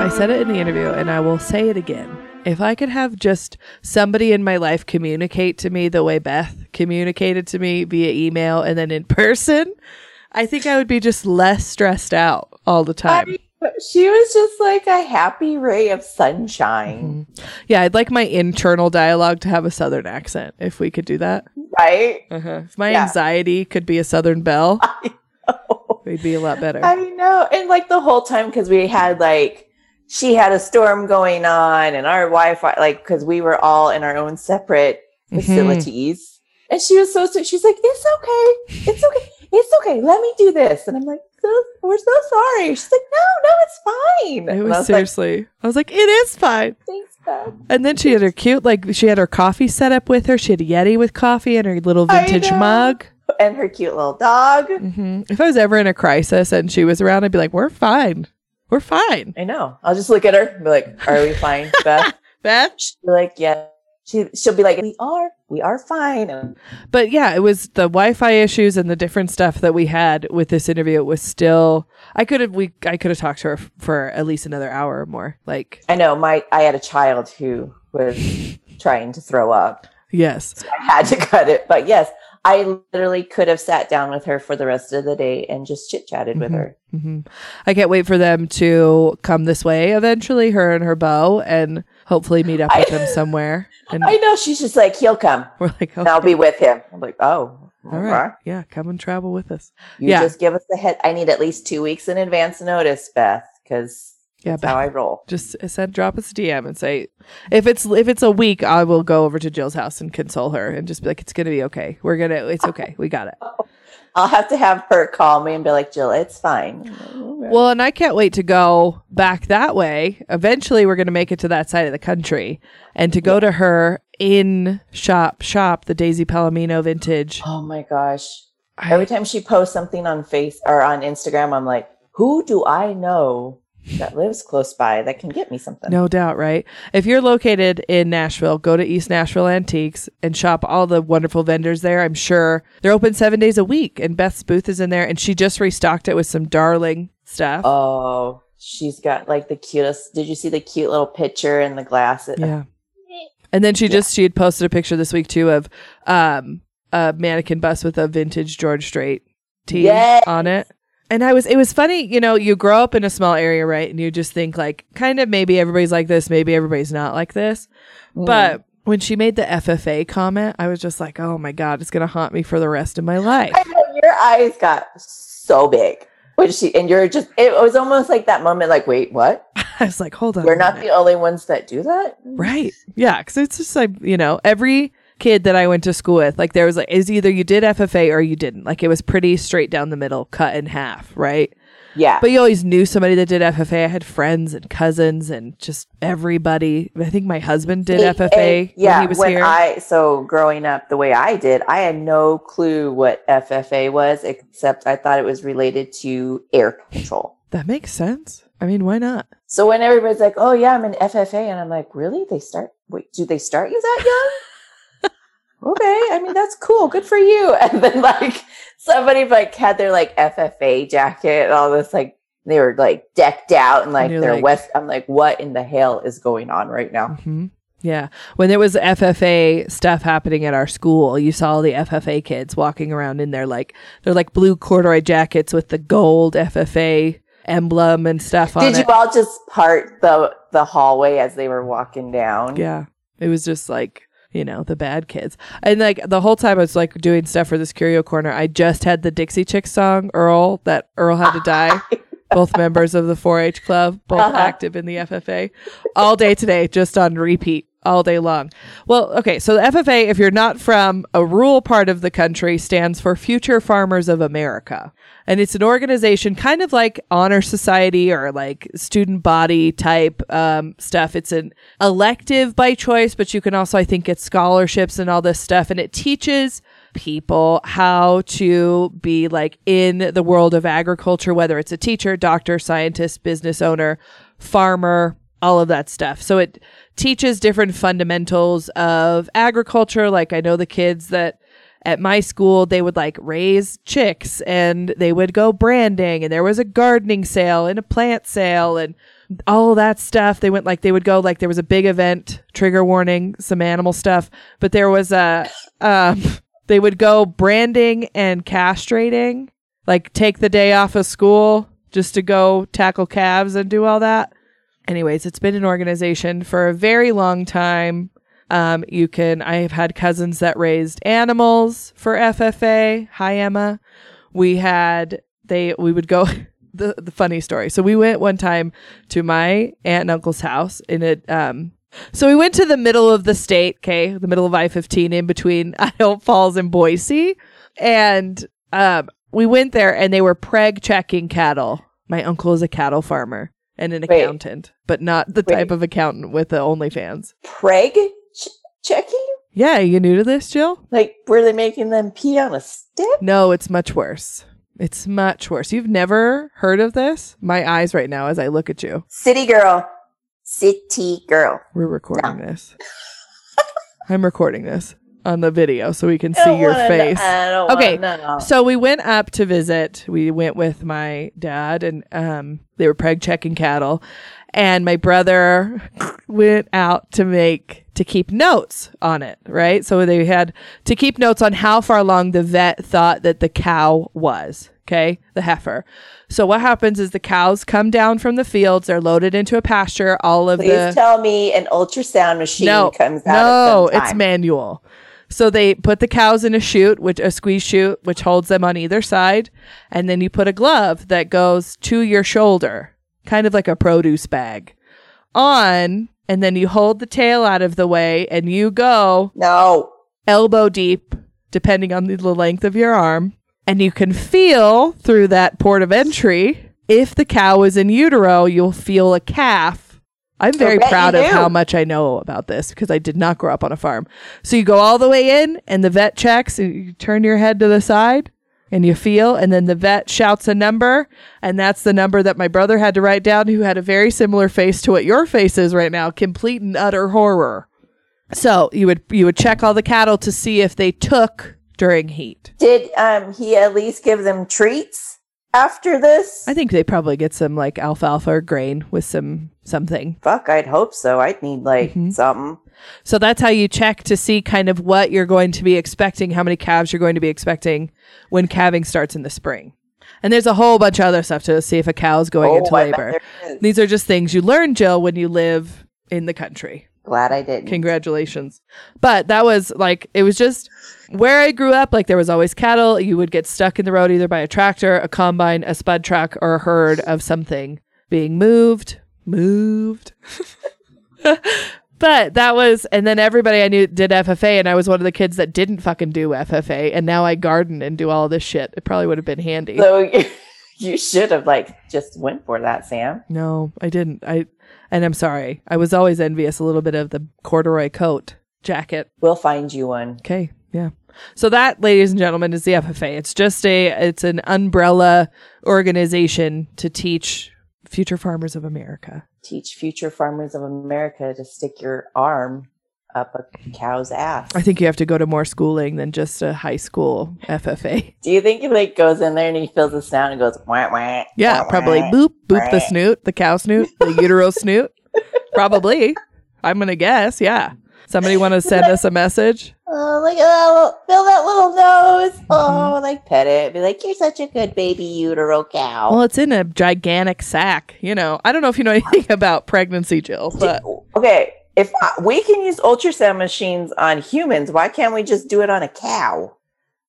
I said it in the interview and I will say it again. If I could have just somebody in my life communicate to me the way Beth communicated to me via email and then in person, I think I would be just less stressed out all the time. I- she was just like a happy ray of sunshine, Yeah, I'd like my internal dialogue to have a southern accent if we could do that. right? Uh-huh. If my Yeah. anxiety could be a southern belle, we'd be a lot better. I know. And like the whole time, because we had like, she had a storm going on, and our Wi Fi, like, because we were all in our own separate Mhm. facilities. And she was so sweet. She's like, it's okay. It's okay. It's okay. Let me do this. And I'm like, so, we're so sorry. She's like, no, no, it's fine. It and I was was like, seriously. I was like, it is fine. thanks, Beth. And then she had her cute, like she had her coffee set up with her. She had a Yeti with coffee and her little vintage mug. And her cute little dog. hmm If I was ever in a crisis and she was around, I'd be like, we're fine. We're fine. I know. I'll just look at her and be like, are we fine, Beth? Beth? She'll be like, yeah. She, she'll be like, we are. We are fine. But yeah, it was the Wi-Fi issues and the different stuff that we had with this interview. It was still. I could have we. I could have talked to her for at least another hour or more. Like I know my I had a child who was trying to throw up. yes, I had to cut it. But yes, I literally could have sat down with her for the rest of the day and just chit chatted with Mhm. her. hmm I can't wait for them to come this way eventually. Her and her beau, and hopefully meet up with I- them somewhere. And I know she's just like, he'll come we're like, oh, and I'll be with him. I'm like, oh, all right, yeah, come and travel with us. You Yeah. just give us the head. I need at least two weeks in advance notice, Beth, because Yeah, that's how I roll. just send drop us a DM and say if it's if it's a week, I will go over to Jill's house and console her and just be like, it's gonna be okay. We're gonna, it's okay. We got it. I'll have to have her call me and be like, Jill, it's fine. Well, and I can't wait to go back that way. Eventually, we're going to make it to that side of the country and to go to her in shop, shop, the Daisy Palomino vintage. oh my gosh. Every time she posts something on face or on Instagram, I'm like, who do I know that lives close by that can get me something? No doubt, right? If you're located in Nashville, go to East Nashville Antiques and shop all the wonderful vendors there. I'm sure they're open seven days a week, and Beth's booth is in there, and she just restocked it with some darling stuff. Oh, she's got like the cutest. Did you see the cute little picture in the glass? Yeah. And then she just she had posted a picture this week too of um a mannequin bust with a vintage George Strait tee Yes. on it. And I was it was funny, you know, you grow up in a small area, right? And you just think like kind of maybe everybody's like this, maybe everybody's not like this. Mm. But when she made the FFA comment, I was just like, oh my God, it's going to haunt me for the rest of my life. Know your eyes got so big when she, and you're just, it was almost like that moment, like, wait, what? I was like, hold on. We're not minute. the only ones that do that? Right. Yeah. Cause it's just like, you know, every kid that I went to school with, like there was like, is either you did FFA or you didn't. Like it was pretty straight down the middle, cut in half. Right. Yeah. But you always knew somebody that did FFA. I had friends and cousins and just everybody. I think my husband did It- FFA it- yeah, when he was when here. I so growing up the way I did, I had no clue what FFA was, except I thought it was related to air control. that makes sense. I mean, why not? So when everybody's like, "Oh yeah, I'm in FFA," and I'm like, "Really? They start? Wait, do they start you that young?" okay, I mean that's cool. Good for you. And then like somebody like had their like FFA jacket and all this like they were like decked out and like their like- west. I'm like, what in the hell is going on right now? hmm Yeah. When there was FFA stuff happening at our school, you saw all the FFA kids walking around in their like they're like blue corduroy jackets with the gold FFA emblem and stuff on Did it. you all just part the the hallway as they were walking down? Yeah. It was just like, you know, the bad kids. And like the whole time I was like doing stuff for this curio corner, I just had the Dixie Chicks song, Earl, that Earl had to die. both members of the 4 H club, both Uh-huh. active in the FFA, all day today, just on repeat all day long. Well, okay, so the FFA, if you're not from a rural part of the country, stands for Future Farmers of America. And it's an organization kind of like Honor Society or like student body type um, stuff. It's an elective by choice, but you can also, I think, get scholarships and all this stuff. And it teaches people how to be like in the world of agriculture, whether it's a teacher, doctor, scientist, business owner, farmer, all of that stuff. So it teaches different fundamentals of agriculture. Like I know the kids that at my school, they would like raise chicks and they would go branding and there was a gardening sale and a plant sale and all that stuff. They went like, they would go like, there was a big event, trigger warning, some animal stuff, but there was a, um, they would go branding and castrating, like take the day off of school just to go tackle calves and do all that. Anyways, it's been an organization for a very long time. Um, you can, I have had cousins that raised animals for FFA. Hi, Emma. We had, they, we would go, the, the funny story. So we went one time to my aunt and uncle's house in it, um, so we went to the middle of the state, okay, the middle of I 15 in between Idaho Falls and Boise. And um, we went there and they were preg checking cattle. My uncle is a cattle farmer and an Wait. accountant, but not the Wait. type of accountant with the OnlyFans. Preg ch- checking? Yeah, you new to this, Jill? Like, were they making them pee on a stick? No, it's much worse. It's much worse. You've never heard of this? My eyes right now as I look at you. City girl. City girl. We're recording this. I'm recording this on the video so we can I see don't your wanna face. I don't Okay, wanna know. So we went up to visit. We went with my dad and um they were preg checking cattle and my brother went out to make to keep notes on it, right? So they had to keep notes on how far along the vet thought that the cow was, okay? The heifer. So what happens is the cows come down from the fields, they're loaded into a pasture, all of the Please the tell me an ultrasound machine no, comes out. No, at some it's time. manual. So they put the cows in a chute, which a squeeze chute, which holds them on either side, and then you put a glove that goes to your shoulder, kind of like a produce bag, on, and then you hold the tail out of the way, and you go No. elbow deep, depending on the length of your arm, and you can feel through that port of entry. If the cow is in utero, you'll feel a calf. I'm very proud of do. how much I know about this because I did not grow up on a farm. So you go all the way in, and the vet checks, and you turn your head to the side, and you feel, and then the vet shouts a number, and that's the number that my brother had to write down, who had a very similar face to what your face is right now, complete and utter horror. So you would you would check all the cattle to see if they took during heat. Did um he at least give them treats after this? I think they probably get some like alfalfa or grain with some something. Fuck, I'd hope so. I'd need like Mhm. something. So that's how you check to see kind of what you're going to be expecting, how many calves you're going to be expecting when calving starts in the spring. And there's a whole bunch of other stuff to see if a cow's going into Oh, I bet labor. These are just things you learn, Jill, when you live in the country. Glad I didn't. Congratulations. But that was like, it was just where I grew up. Like, there was always cattle. You would get stuck in the road either by a tractor, a combine, a spud truck, or a herd of something being moved. Moved. but that was, and then everybody I knew did FFA, and I was one of the kids that didn't fucking do FFA. And now I garden and do all this shit. It probably would have been handy. So you, you should have like just went for that, Sam. No, I didn't. I and I'm sorry. I was always envious a little bit of the corduroy coat jacket. We'll find you one. Okay, yeah. So that, ladies and gentlemen, is the FFA. It's just a it's an umbrella organization to teach future farmers of America. Teach future farmers of America to stick your arm up a cow's ass. I think you have to go to more schooling than just a high school FFA. Do you think he like goes in there and he feels the sound and goes wah wah? Yeah, wah, probably wah, boop boop the snoot, the cow snoot, the utero snoot. Probably. I'm gonna guess. Yeah. Somebody want to send us a message? Oh, like oh, feel that little nose. Mm-hmm. Oh, like pet it. Be like, you're such a good baby utero cow. Well, it's in a gigantic sack. You know, I don't know if you know anything about pregnancy, Jill, but okay, if I, we can use ultrasound machines on humans, why can't we just do it on a cow?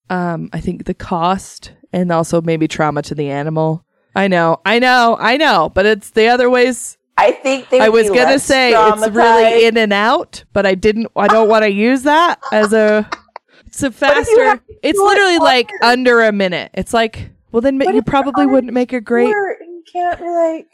um, I think the cost and also maybe trauma to the animal. I know, I know, I know, but it's the other ways. I think they. I was gonna say it's really in and out, but I didn't. I don't want to use that as a. It's a faster. It's it literally like under- under a minute. It's like well, then But you probably wouldn't make a great. You can't be like.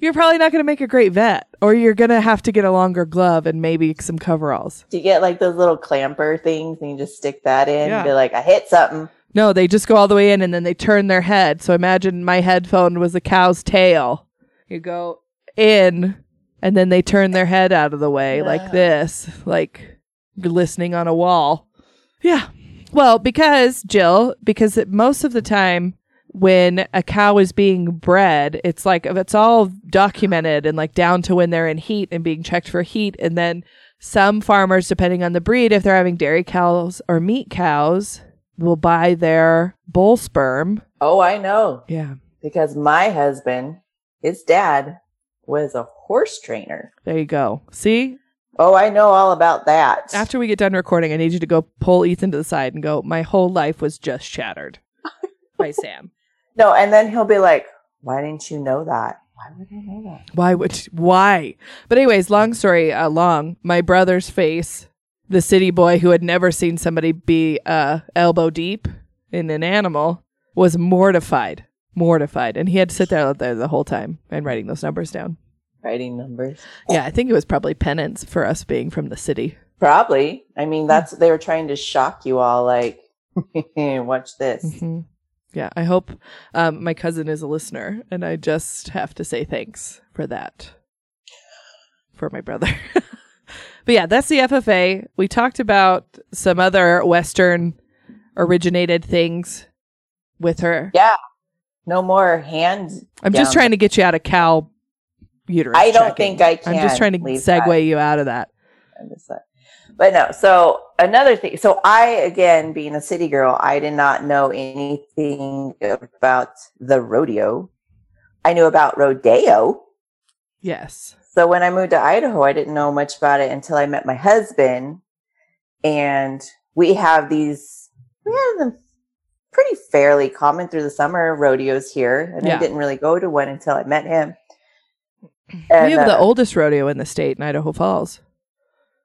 You're probably not going to make a great vet, or you're going to have to get a longer glove and maybe some coveralls. Do you get like those little clamper things and you just stick that in Yeah. and be like, I hit something. No, they just go all the way in and then they turn their head. So imagine my headphone was a cow's tail. You go in and then they turn their head out of the way like this, like listening on a wall. Yeah. Well, because Jill, because it, most of the time when a cow is being bred, it's like it's all documented and like down to when they're in heat and being checked for heat. And then some farmers, depending on the breed, if they're having dairy cows or meat cows, will buy their bull sperm. Oh, I know. Yeah. Because my husband, his dad, was a horse trainer. There you go. See, Oh, I know all about that. after we get done recording, I need you to go pull Ethan to the side and go, My whole life was just shattered by Sam. no, and then he'll be like, Why didn't you know that? Why would I know that? Why would, why? But, anyways, long story uh, long, my brother's face, the city boy who had never seen somebody be uh, elbow deep in an animal, was mortified. Mortified. And he had to sit there, there the whole time and writing those numbers down. Writing numbers. Yeah, I think it was probably penance for us being from the city. Probably. I mean, that's they were trying to shock you all. Like, watch this. hmm Yeah, I hope um, my cousin is a listener, and I just have to say thanks for that for my brother. but yeah, that's the FFA. We talked about some other Western originated things with her. Yeah. No more hands. I'm just trying to get you out of cow uterus. I don't checking. think I can. I'm just trying to segue that. you out of that. I'm just like- But no, so another thing. So I, again, being a city girl, I did not know anything about the rodeo. I knew about rodeo. Yes. So when I moved to Idaho, I didn't know much about it until I met my husband. And we have these, we have them pretty fairly common through the summer rodeos here. And Yeah. I didn't really go to one until I met him. we And, have the uh, oldest rodeo in the state in Idaho Falls,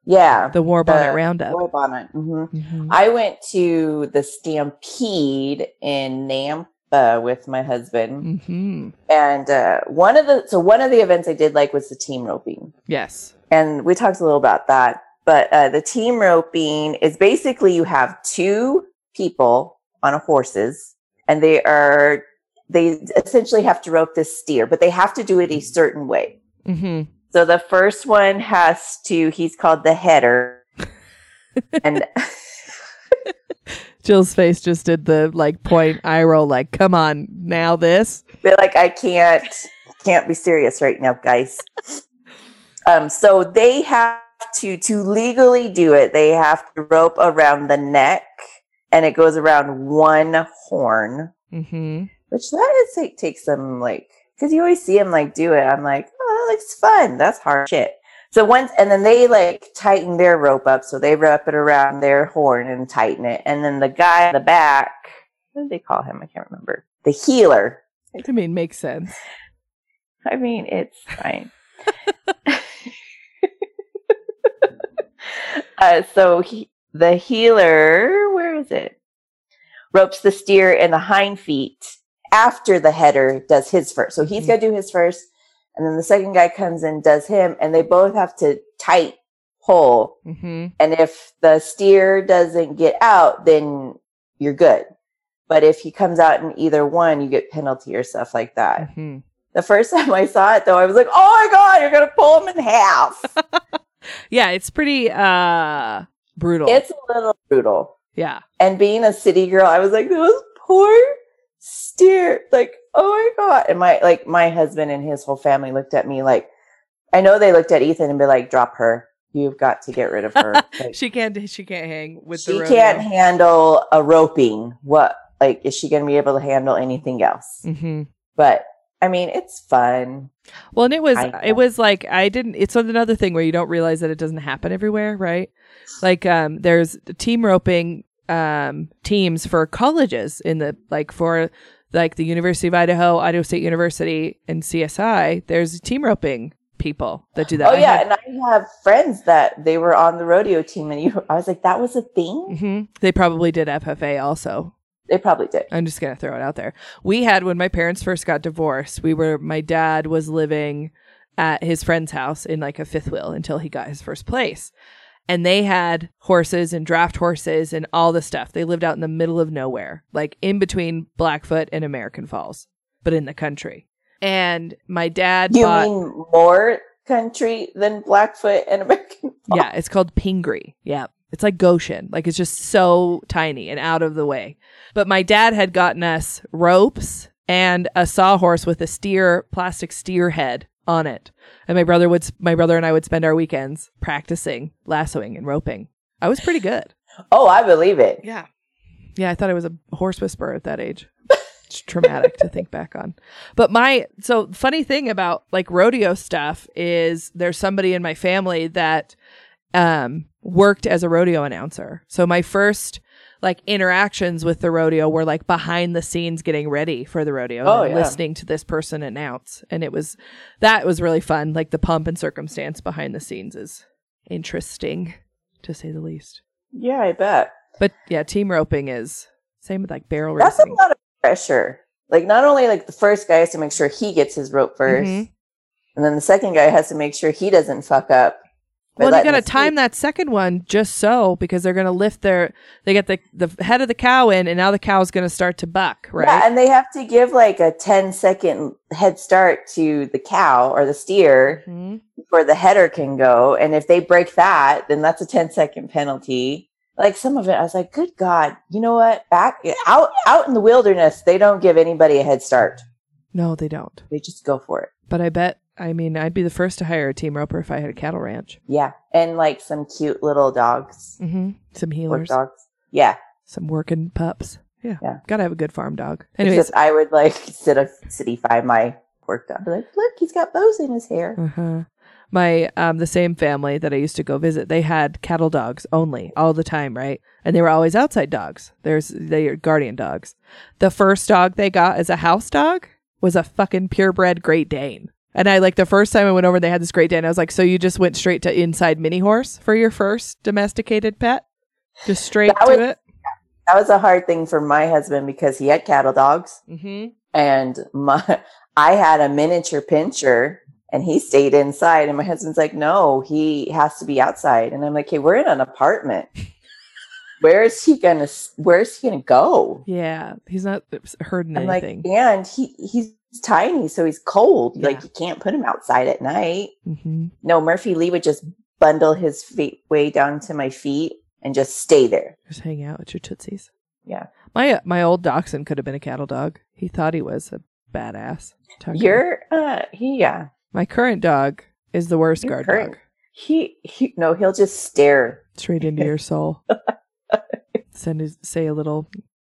yeah, the War Bonnet the Roundup. War bonnet. hmm Mhm. I went to the Stampede in Nampa with my husband, Mhm. and uh, one of the so one of the events I did like was the team roping, Yes. and we talked a little about that. But uh, the team roping is basically you have two people on a horses, and they are they essentially have to rope this steer, but they have to do it a certain way. hmm So the first one has to he's called the header, and Jill's face just did the like point eye roll, like, come on, now this. They're like, I can't can't be serious right now, guys. um, so they have to to legally do it, they have to rope around the neck and it goes around one horn, hmm which that is like takes some like because you always see them like do it. I'm like, oh, that looks fun. That's hard shit. So once, and then they like tighten their rope up. So they wrap it around their horn and tighten it. And then the guy in the back, what did they call him? I can't remember. The heeler. I mean, makes sense. I mean, it's fine. uh, so he, the heeler, where is it? Ropes the steer in the hind feet after the header does his first. So he's Mhm. got to do his first, and then the second guy comes in, does him, and they both have to tight pull. Mm-hmm. And if the steer doesn't get out, then you're good. But if he comes out in either one, you get penalty or stuff like that. Mm-hmm. The first time I saw it, though, I was like, "Oh my god, you're gonna pull him in half!" Yeah, it's pretty uh brutal. it's a little brutal. yeah. And being a city girl, I was like, "Those poor steer!" Like, oh my god! And my like my husband and his whole family looked at me like, I know they looked at Ethan and be like, "Drop her. You've got to get rid of her." Like, She can't she can't hang with she the rodeo. can't handle a roping. What? Like, is she to be able to handle anything else? Mm-hmm. But I mean, it's fun. Well, and it was it was like I didn't. It's another thing where you don't realize that it doesn't happen everywhere, right? Like, um, there's team roping um teams for colleges in the like for like the University of Idaho, Idaho State University, and CSI. There's team roping people that do that. oh I yeah, had- and I have friends that they were on the rodeo team, and you, I was like, that was a thing. Mhm. They probably did FFA also. They probably did. I'm just gonna throw it out there. We had when my parents first got divorced. We were my dad was living at his friend's house in like a fifth wheel until he got his first place, and they had horses and draft horses and all the stuff. They lived out in the middle of nowhere, like in between Blackfoot and American Falls, but in the country. And my dad You bought. mean more country than Blackfoot and American? Falls? Yeah, it's called Pingree. Yeah. It's like Goshen. Like it's just so tiny and out of the way. But my dad had gotten us ropes and a sawhorse with a steer, plastic steer head on it. And my brother would, my brother and I would spend our weekends practicing lassoing and roping. I was pretty good. Oh, I believe it. Yeah. Yeah, I thought I was a horse whisperer at that age. It's traumatic to think back on. But my so funny thing about like rodeo stuff is there's somebody in my family that um worked as a rodeo announcer. So my first like interactions with the rodeo were like behind the scenes getting ready for the rodeo Oh, and yeah. listening to this person announce. And it was that was really fun. Like the pump and circumstance behind the scenes is interesting to say the least. Yeah, I bet. But yeah, team roping is same with like barrel That's a lot of pressure. Like, not only like the first guy has to make sure he gets his rope 1st Mhm. and then the second guy has to make sure he doesn't fuck up. Well, you got to time that second one just so because they're going to lift their they get the the head of the cow in and now the cow's going to start to buck, right? Yeah, and they have to give like a 10 second head start to the cow or the steer Mhm. before the header can go. And if they break that, then that's a 10 second penalty. Like some of it, I was like, good God, you know what? Back out out in the wilderness, they don't give anybody a head start. No, they don't. They just go for it. But I bet I mean I'd be the first to hire a team roper if I had a cattle ranch. Yeah. And like some cute little dogs. Mm-hmm. Some Work dogs. Yeah. some working pups. Yeah, Yeah. Gotta have a good farm dog. Anyways, Except I would like sit a cityfy my work dog. Like, look, he's got bows in his hair. Uh-huh. My um the same family that I used to go visit, they had cattle dogs only all the time, right? And they were always outside dogs. There's they are guardian dogs. The first dog they got as a house dog was a fucking purebred Great Dane. And I like the first time I went over, they had this Great Dane, and I was like, so you just went straight to inside mini horse for your first domesticated pet, just straight That to was- it. That was a hard thing for my husband because he had cattle dogs. Mm-hmm. and my I had a miniature pinscher and he stayed inside and my husband's like no he has to be outside and I'm like hey we're in an apartment where is he gonna where is he gonna go Yeah, he's not hurting I'm like anything. and he he's tiny so he's cold Yeah. like you can't put him outside at night mm-hmm. no Murphy Lee would just bundle his feet way down to my feet and just stay there Just hang out at your tootsies. Yeah. My uh, my old dachshund could have been a cattle dog. He thought he was a badass. Tucker. you're uh he yeah my current dog is the worst Your guard current- dog. he, he no he'll just stare Straight into your soul. Send his, say a little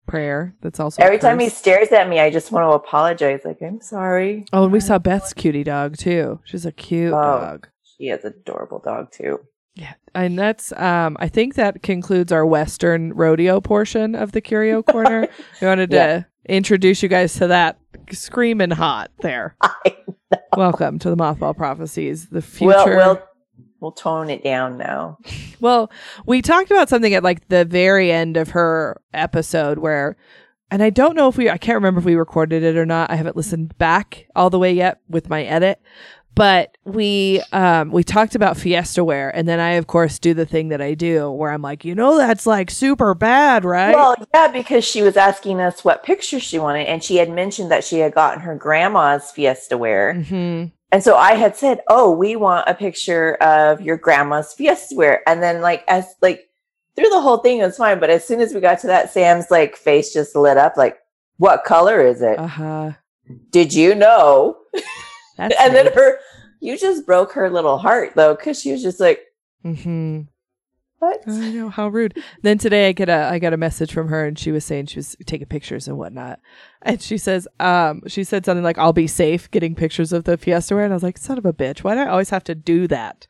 prayer. That's also Every time he stares at me, I just want to apologize. Like, I'm sorry. Oh, and we saw Beth's cutie dog too. She's a cute Oh. dog. She has an adorable dog too. Yeah, and that's um I think that concludes our Western rodeo portion of the Curio Corner. we wanted to introduce you guys to that screaming hot there. Welcome to the Mothball Prophecies, the future. We'll, we'll we'll tone it down now. Well, we talked about something at like the very end of her episode where, and I don't know if we, I can't remember if we recorded it or not. I haven't listened back all the way yet with my edit, but we, um, we talked about Fiesta wear. And then I, of course, do the thing that I do where I'm like, you know, that's like super bad, right? Well, yeah, because she was asking us what picture she wanted, and she had mentioned that she had gotten her grandma's Fiesta wear. hmm And so I had said, "Oh, we want a picture of your grandma's Fiesta ware." And then, like, as like through the whole thing, it was fine. But as soon as we got to that, Sam's like face just lit up. Like, what color is it? Uh huh. Did you know? That's and then her, you just broke her little heart though, because she was just like, hmm "What?" I know how rude. Then today I get a I got a message from her and she was saying she was taking pictures and whatnot. And she says, um, she said something like, I'll be safe getting pictures of the Fiesta ware. And I was like, son of a bitch, why do I always have to do that?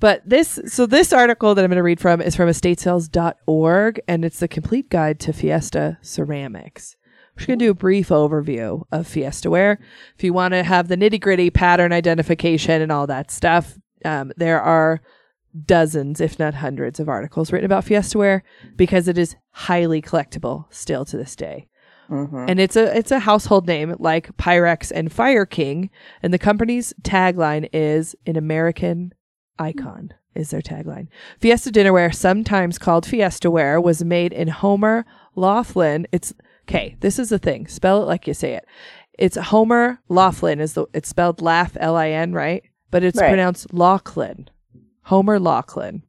But this so this article that I'm gonna read from is from estatesales.org and it's the complete guide to Fiesta ceramics. We're just gonna do a brief overview of Fiesta ware. If you want to have the nitty gritty pattern identification and all that stuff, um, there are dozens, if not hundreds, of articles written about Fiesta ware because it is highly collectible still to this day. Mhm. And it's a it's a household name like Pyrex and Fire King, and the company's tagline is an American icon. Is their tagline. Fiesta dinnerware, sometimes called Fiesta ware, was made in Homer Laughlin. It's okay. This is the thing. Spell it like you say it. It's Homer Laughlin. Is the it's spelled laugh L I N right? But it's Right. pronounced Laughlin. Homer Laughlin.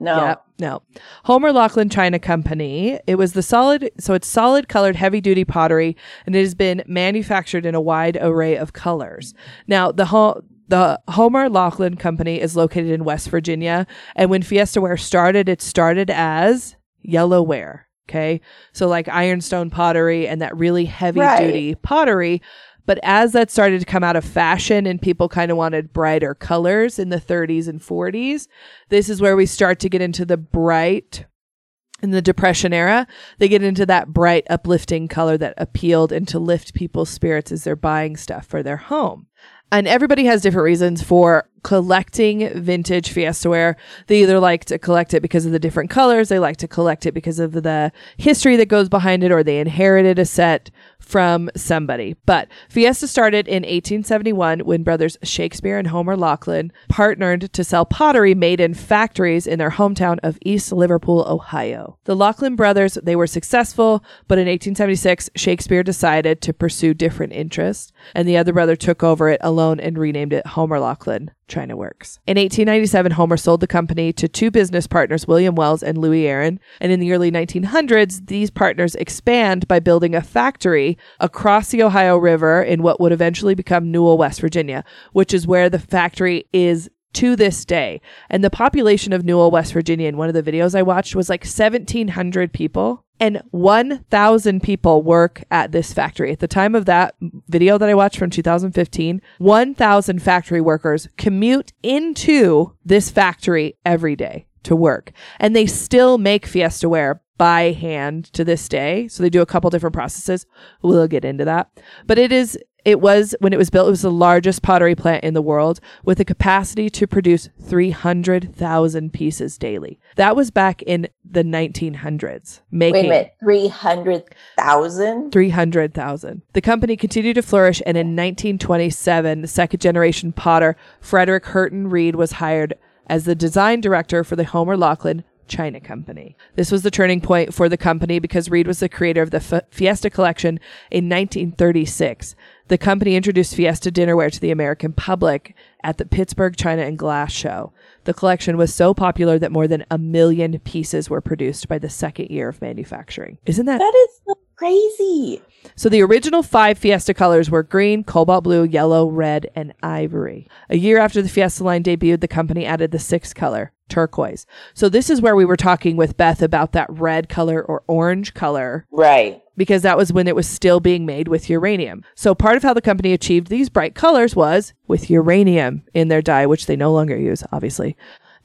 No, Yep, no. Homer Laughlin China Company. It was the solid, so it's solid colored heavy duty pottery, and it has been manufactured in a wide array of colors. Now, the ho- the Homer Laughlin Company is located in West Virginia, and when Fiesta Ware started, it started as yellow ware. Okay, so like ironstone pottery and that really heavy Right. duty pottery. But as that started to come out of fashion and people kind of wanted brighter colors in the 30s and 40s, this is where we start to get into the bright in the depression era they get into that bright uplifting color that appealed and to lift people's spirits as they're buying stuff for their home. And everybody has different reasons for collecting vintage fiesta ware they either like to collect it because of the different colors they like to collect it because of the history that goes behind it or they inherited a set from somebody. But fiesta started in 1871 when brothers shakespeare and homer laughlin partnered to sell pottery made in factories in their hometown of east liverpool ohio. The laughlin brothers they were successful but in 1876 shakespeare decided to pursue different interests and the other brother took over it alone and renamed it homer laughlin China Works. In 1897, Homer sold the company to two business partners, William Wells and Louis Aaron. And in the early 1900s, these partners expand by building a factory across the Ohio River in what would eventually become Newell, West Virginia, which is where the factory is to this day. And the population of Newell, West Virginia, in one of the videos I watched, was like 1,700 people. And 1,000 people work at this factory. At the time of that video that I watched from 2015, 1,000 factory workers commute into this factory every day to work. And they still make Fiesta ware by hand to this day. So they do a couple different processes. We'll get into that. But it is it was when it was built it was the largest pottery plant in the world with a capacity to produce 300,000 pieces daily. That was back in the 1900s. Making wait a minute, three hundred thousand. 300,000. The company continued to flourish, and in 1927, the second generation potter Frederick Hurten Rhead was hired as the design director for the Homer Laughlin China Company. This was the turning point for the company because Rhead was the creator of the F- Fiesta collection in 1936. The company introduced Fiesta dinnerware to the American public at the Pittsburgh China and Glass Show. The collection was so popular that more than a million pieces were produced by the second year of manufacturing. Isn't that That is crazy. So the original five Fiesta colors were green, cobalt blue, yellow, red, and ivory. A year after the Fiesta line debuted, the company added the sixth color, turquoise. So this is where we were talking with Beth about that red color or orange color Right. because that was when it was still being made with uranium. So part of how the company achieved these bright colors was with uranium in their dye, which they no longer use, obviously.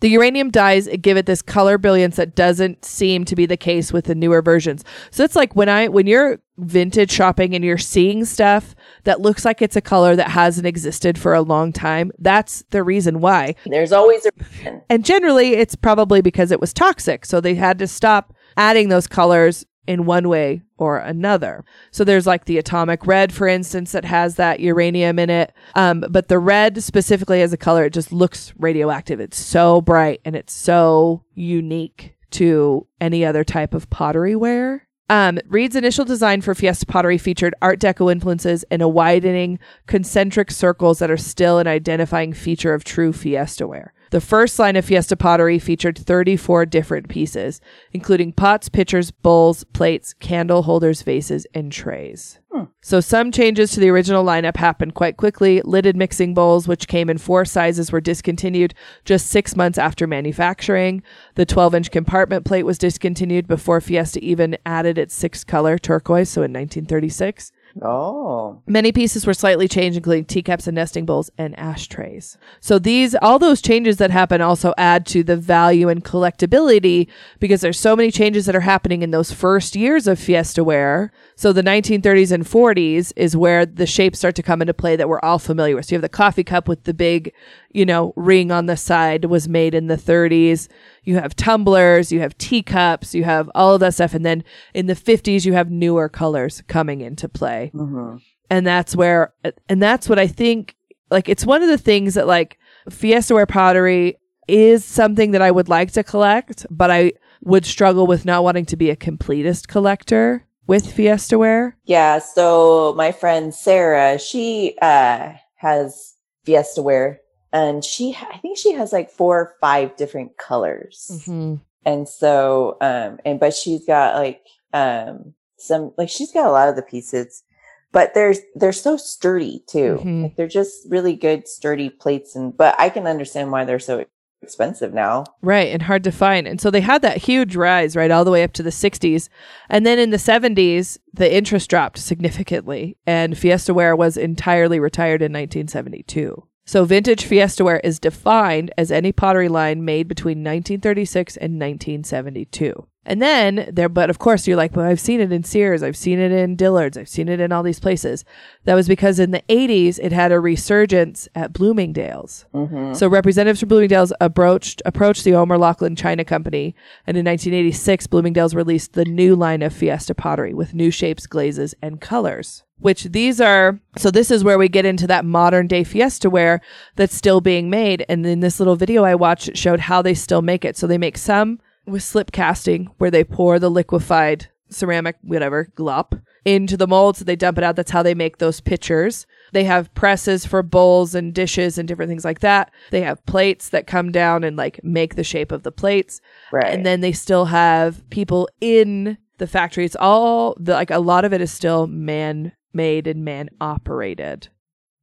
The uranium dyes give it this color brilliance that doesn't seem to be the case with the newer versions. So it's like when I when you're vintage shopping and you're seeing stuff that looks like it's a color that hasn't existed for a long time, that's the reason why. There's always a reason. And generally it's probably because it was toxic. So they had to stop adding those colors in one way or another. So there's like the atomic red, for instance, that has that uranium in it. Um, but the red specifically as a color, it just looks radioactive. It's so bright and it's so unique to any other type of pottery ware. Um, Rhead's initial design for Fiesta pottery featured Art Deco influences and a widening concentric circles that are still an identifying feature of true Fiesta ware. The first line of Fiesta pottery featured 34 different pieces, including pots, pitchers, bowls, plates, candle holders, vases, and trays. Hmm. So some changes to the original lineup happened quite quickly. Lidded mixing bowls, which came in four sizes, were discontinued just six months after manufacturing. The 12 inch compartment plate was discontinued before Fiesta even added its six color turquoise, so in 1936. Oh. Many pieces were slightly changed, including teacups and nesting bowls and ashtrays. So these, all those changes that happen also add to the value and collectability because there's so many changes that are happening in those first years of Fiesta ware. So the 1930s and 40s is where the shapes start to come into play that we're all familiar with. So you have the coffee cup with the big, you know, ring on the side was made in the 30s. You have tumblers, you have teacups, you have all of that stuff. And then in the 50s, you have newer colors coming into play. hmm And that's where, and that's what I think, like, it's one of the things that, like, Fiesta ware pottery is something that I would like to collect, but I would struggle with not wanting to be a completist collector with Fiesta ware. Yeah. So my friend Sarah, she uh, has Fiesta ware, and she, I think she has like four or five different colors. Mm-hmm. and so um and but she's got like um some like she's got a lot of the pieces but they're they're so sturdy too Mhm. like they're just really good sturdy plates and but i can understand why they're so expensive now Right, and hard to find. And so they had that huge rise, right, all the way up to the 60s. And then in the 70s, the interest dropped significantly, and Fiesta ware was entirely retired in 1972. So vintage Fiesta ware is defined as any pottery line made between 1936 and 1972. And then there, but of course you're like, well, I've seen it in Sears, I've seen it in Dillard's, I've seen it in all these places. That was because in the 80s it had a resurgence at Bloomingdale's. mm-hmm. So representatives from Bloomingdale's approached approached the Homer Laughlin China Company, and in 1986, Bloomingdale's released the new line of Fiesta pottery with new shapes, glazes, and colors. Which these are so this is where we get into that modern day Fiesta ware that's still being made. And in this little video I watched, it showed how they still make it. So they make some with slip casting, where they pour the liquefied ceramic, whatever, glop into the molds. They dump it out. That's how they make those pitchers. They have presses for bowls and dishes and different things like that. They have plates that come down and like make the shape of the plates. right And then they still have people in the factory. It's all the, like a lot of it is still man made and man operated.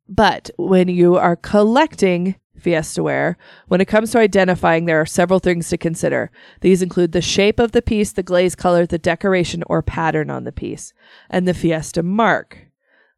But when you are collecting Fiesta ware, when it comes to identifying, there are several things to consider. These include the shape of the piece, the glaze color, the decoration or pattern on the piece, and the Fiesta mark.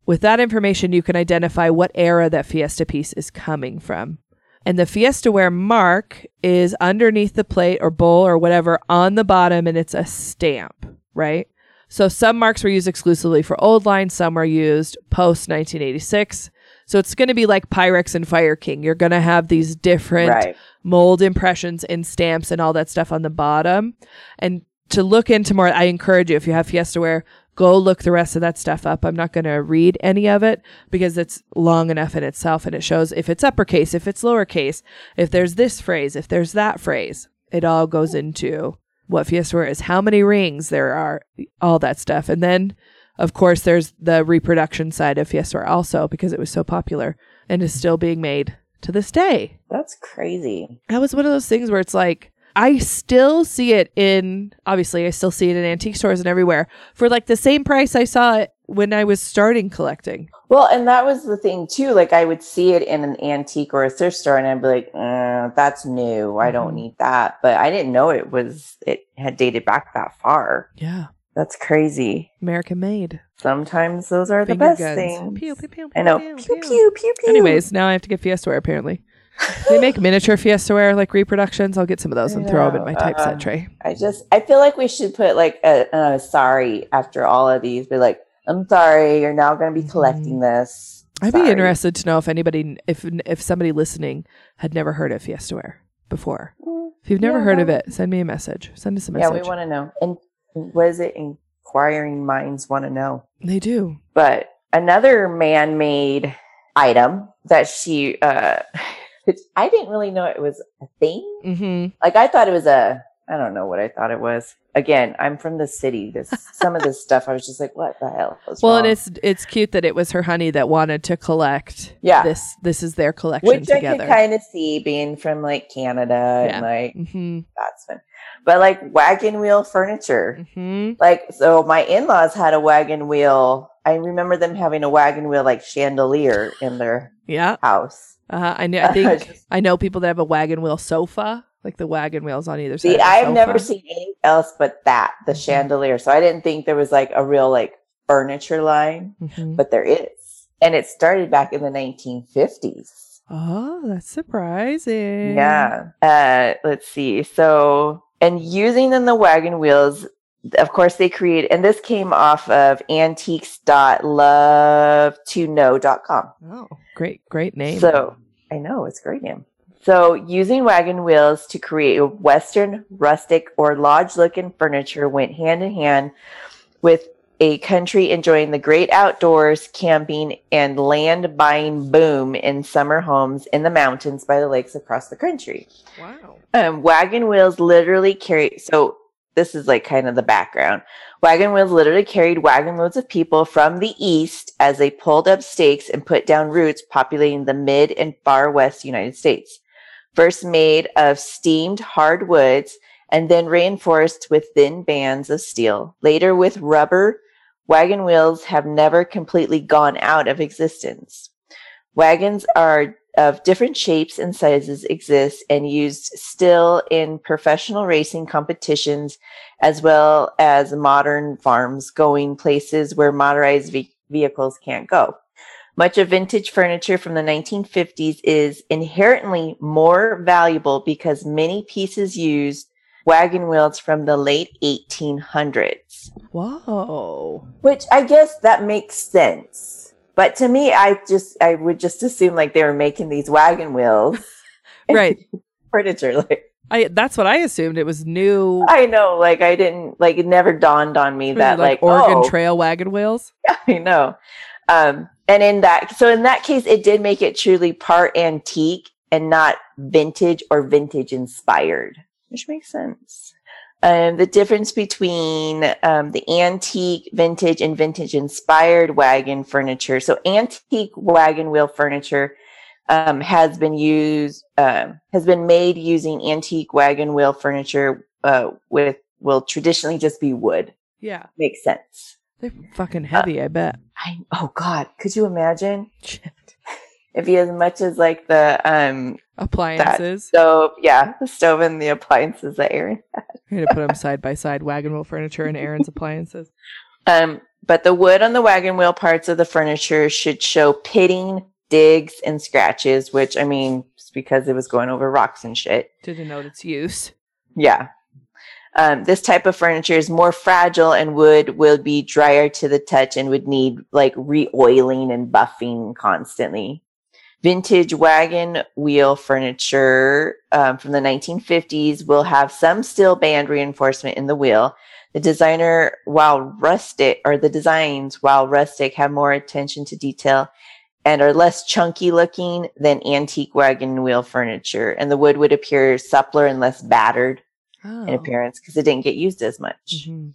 With that information, you can identify what era that Fiesta piece is coming from. And the Fiesta ware mark is underneath the plate or bowl or whatever on the bottom, and it's a stamp, right? So some marks were used exclusively for old line, some were used post 1986. So it's going to be like Pyrex and Fire King. You're going to have these different right mold impressions and stamps and all that stuff on the bottom. And to look into more, I encourage you, if you have Fiesta ware, go look the rest of that stuff up. I'm not going to read any of it because it's long enough in itself and it shows if it's uppercase, if it's lowercase, if there's this phrase, if there's that phrase. It all goes into what Fiesta ware is, how many rings there are, all that stuff. And then, of course, there's the reproduction side of Fiesta also because it was so popular and is still being made to this day that's crazy that was one of those things where it's like I still see it in obviously I still see it in antique stores and everywhere for like the same price I saw it when I was starting collecting. well and that was the thing too like i would see it in an antique or a thrift store and i'd be like uh, that's new i don't Mhm. need that but i didn't know it was it had dated back that far Yeah. That's crazy. American made. Sometimes those are the best guns. things. Pew, pew, pew, I know. pew, Pew pew. pew. Anyways, now I have to get Fiestaware apparently. they make miniature Fiestaware like reproductions. I'll get some of those I and throw them in my typeset uh, tray. I just I feel like we should put like a, a sorry after all of these. Be like, I'm sorry, you're now going to be collecting this. I'd be interested to know if anybody, if if somebody listening had never heard of Fiestaware before. Mm, If you've never Yeah, heard of it, send me a message. Send us a message. Yeah, we want to know. And what is it? Inquiring minds want to know. they do. But another man-made item that she, uh, which I didn't really know it was a thing. Mm-hmm. Like I thought it was a, I don't know what I thought it was. Again, I'm from the city. This some of this stuff, I was just like, what the hell? was Well, wrong? and it's it's cute that it was her honey that wanted to collect. Yeah. This this is their collection which I together. could kind of see being from like Canada Yeah. and like mm-hmm. that's fun. But like wagon wheel furniture, Mm-hmm. like so my in-laws had a wagon wheel. I remember them having a wagon wheel like chandelier in their Yeah. house. Uh, I know. I think I know people that have a wagon wheel sofa, like the wagon wheels on either side. See, I've sofa. never seen anything else but that, the Mhm. chandelier. So I didn't think there was like a real like furniture line, Mhm. but there is. And it started back in the 1950s. Oh, that's surprising. Yeah. Uh, let's see. So, and using in the wagon wheels, of course, they create, and this came off of antiques.love2know.com. Oh, great, great name. So, I know it's a great name. So, using wagon wheels to create a Western rustic or lodge looking furniture went hand in hand with a country enjoying the great outdoors, camping, and land buying boom in summer homes in the mountains by the lakes across the country. wow. Um, wagon wheels literally carry, so this is like kind of the background. Wagon wheels literally carried wagon loads of people from the east as they pulled up stakes and put down roots populating the mid and far west United States. First made of steamed hardwoods and then reinforced with thin bands of steel. Later with rubber, wagon wheels have never completely gone out of existence. Wagons are of different shapes and sizes exist and used still in professional racing competitions as well as modern farms going places where motorized ve- vehicles can't go. Much of vintage furniture from the 1950s is inherently more valuable because many pieces used wagon wheels from the late 1800s Whoa. which I guess that makes sense. But to me, I just I would just assume like they were making these wagon wheels Right. furniture. Like I that's what I assumed. It was new. I know, like I didn't like it never dawned on me that like, Oregon oh, Trail wagon wheels. I know. Um, and in that, so in that case, it did make it truly part antique and not vintage or vintage inspired, which makes sense. Um, the difference between um, the antique, vintage, and vintage inspired wagon furniture. So, antique wagon wheel furniture um, has been used, um, has been made using antique wagon wheel furniture uh, with will traditionally just be wood. Yeah. Makes sense. They're fucking heavy, I bet. I oh god, could you imagine If you as much as like the um Appliances. So yeah, the stove and the appliances that Aaron. had. We're gonna put them side by side, wagon wheel furniture and Aaron's appliances. Um, but the wood on the wagon wheel parts of the furniture should show pitting, digs, and scratches, which I mean, just because it was going over rocks and shit. To denote its use. Yeah. Um, this type of furniture is more fragile and wood will be drier to the touch and would need like re-oiling and buffing constantly. Vintage wagon wheel furniture um, from the 1950s will have some steel band reinforcement in the wheel. The designer, while rustic, or the designs, while rustic, have more attention to detail and are less chunky looking than antique wagon wheel furniture. And the wood would appear suppler and less battered Oh. in appearance because it didn't get used as much. Mhm.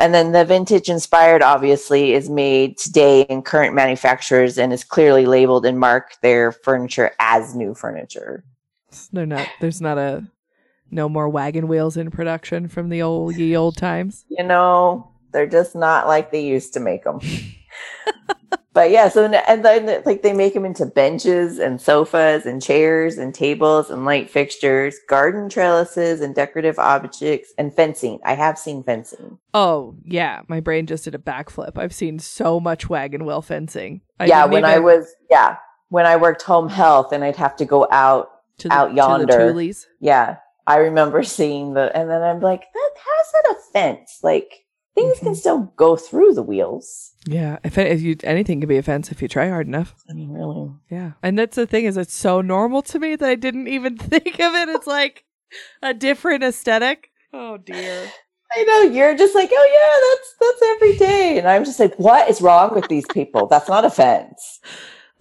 And then the vintage inspired obviously is made today in current manufacturers and is clearly labeled and mark their furniture as new furniture. They're not. There's not a no more wagon wheels in production from the old ye old times. You know, they're just not like they used to make them. but yeah, so and then like they make them into benches and sofas and chairs and tables and light fixtures, garden trellises and decorative objects and fencing. I have seen fencing. Oh yeah, my brain just did a backflip. I've seen so much wagon wheel fencing. I yeah, when I was yeah when I worked home health and I'd have to go out to the, out yonder. Yeah, I remember seeing the and then I'm like, that how's that a fence? Like things mm-hmm. can still go through the wheels. Yeah, if, if you anything can be offensive if you try hard enough. I mean, really. Yeah, and that's the thing is it's so normal to me that I didn't even think of it. It's like a different aesthetic. Oh dear. I know you're just like, oh yeah, that's that's every day, and I'm just like, what is wrong with these people? That's not a fence.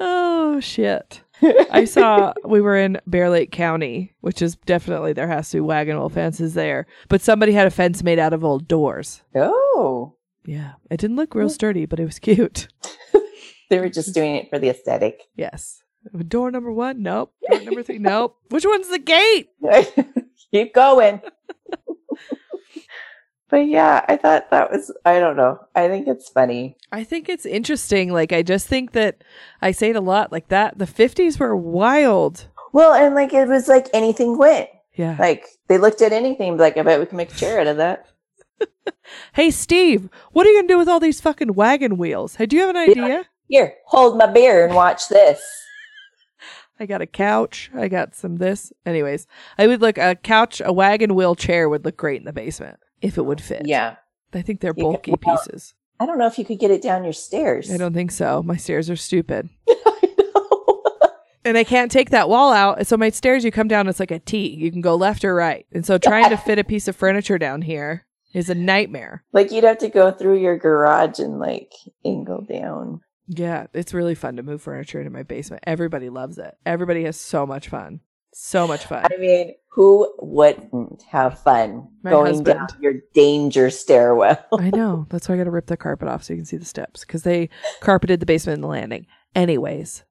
Oh shit. I saw we were in Bear Lake County, which is definitely there has to be wagon wheel fences there. But somebody had a fence made out of old doors. Oh. Yeah. It didn't look real sturdy, but it was cute. they were just doing it for the aesthetic. Yes. Door number one? Nope. Door number three? Nope. Which one's the gate? Keep going. But yeah, I thought that was, I don't know. I think it's funny. I think it's interesting. Like, I just think that I say it a lot like that. The 50s were wild. Well, and like it was like anything went. Yeah. Like they looked at anything, like, I bet we can make a chair out of that. hey, Steve, what are you going to do with all these fucking wagon wheels? Hey, do you have an idea? Yeah. Here, hold my beer and watch this. I got a couch. I got some this. Anyways, I would look a couch, a wagon wheel chair would look great in the basement if it would fit. Yeah. I think they're bulky could, well, pieces. I don't know if you could get it down your stairs. I don't think so. My stairs are stupid. I know. And I can't take that wall out. So my stairs, you come down, it's like a T. You can go left or right. And so trying to fit a piece of furniture down here is a nightmare. Like you'd have to go through your garage and like angle down. Yeah, it's really fun to move furniture into my basement. Everybody loves it. Everybody has so much fun. So much fun. I mean, who wouldn't have fun My going husband. down your danger stairwell? I know. That's why I got to rip the carpet off so you can see the steps because they carpeted the basement and the landing. Anyways,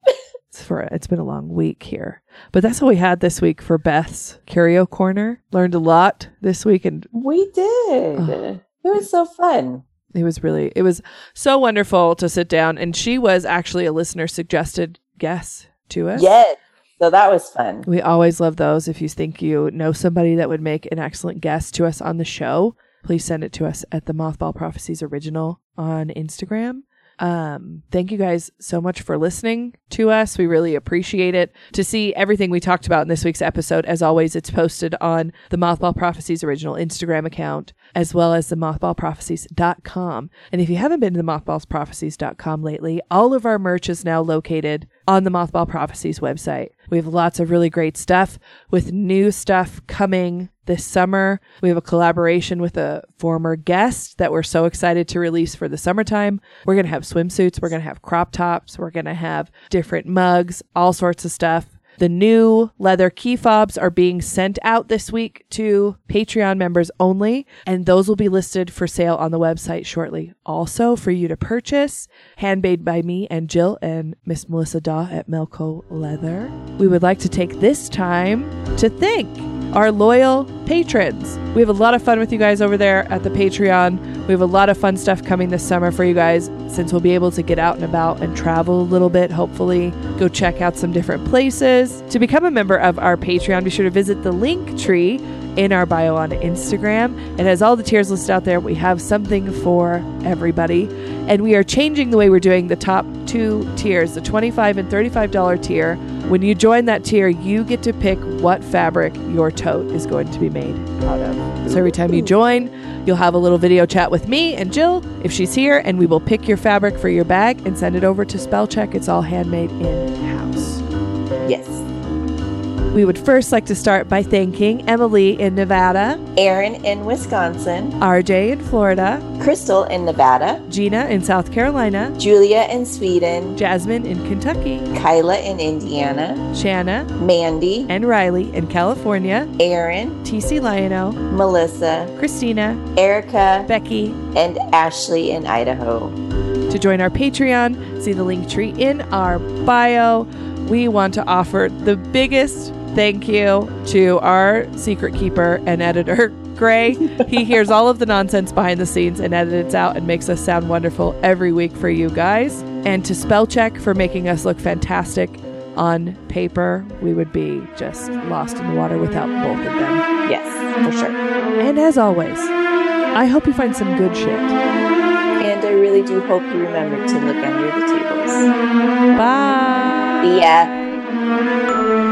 it's for it's been a long week here, but that's all we had this week for Beth's Curio Corner. Learned a lot this week, and we did. it was so fun. It was really, it was so wonderful to sit down, and she was actually a listener suggested guest to us. Yes. So that was fun. We always love those. If you think you know somebody that would make an excellent guest to us on the show, please send it to us at the Mothball Prophecies Original on Instagram. Um, thank you guys so much for listening to us. We really appreciate it. To see everything we talked about in this week's episode, as always, it's posted on the Mothball Prophecies original Instagram account, as well as the mothballprophecies.com. And if you haven't been to the mothballprophecies.com lately, all of our merch is now located on the Mothball Prophecies website. We have lots of really great stuff with new stuff coming this summer. We have a collaboration with a former guest that we're so excited to release for the summertime. We're going to have swimsuits, we're going to have crop tops, we're going to have different mugs, all sorts of stuff. The new leather key fobs are being sent out this week to Patreon members only, and those will be listed for sale on the website shortly. Also, for you to purchase, handmade by me and Jill and Miss Melissa Daw at Melco Leather. We would like to take this time to thank our loyal patrons. We have a lot of fun with you guys over there at the Patreon. We have a lot of fun stuff coming this summer for you guys since we'll be able to get out and about and travel a little bit, hopefully. Go check out some different places. To become a member of our Patreon, be sure to visit the link tree in our bio on Instagram. It has all the tiers listed out there. We have something for everybody. And we are changing the way we're doing the top two tiers, the 25 and $35 tier. When you join that tier, you get to pick what fabric your tote is going to be made out of. So every time you join, you'll have a little video chat with me and Jill if she's here, and we will pick your fabric for your bag and send it over to Spell Check. It's all handmade in house. We would first like to start by thanking Emily in Nevada, Aaron in Wisconsin, RJ in Florida, Crystal in Nevada, Gina in South Carolina, Julia in Sweden, Jasmine in Kentucky, Kyla in Indiana, Shanna, Mandy, and Riley in California, Aaron, TC Lionel, Melissa, Christina, Erica, Becky, and Ashley in Idaho. To join our Patreon, see the link tree in our bio. We want to offer the biggest thank you to our secret keeper and editor, Grae. he hears all of the nonsense behind the scenes and edits out and makes us sound wonderful every week for you guys. and to spell check for making us look fantastic on paper. We would be just lost in the water without both of them. Yes, for sure. And as always, I hope you find some good shit. And I really do hope you remember to look under the tables. Bye. Ya.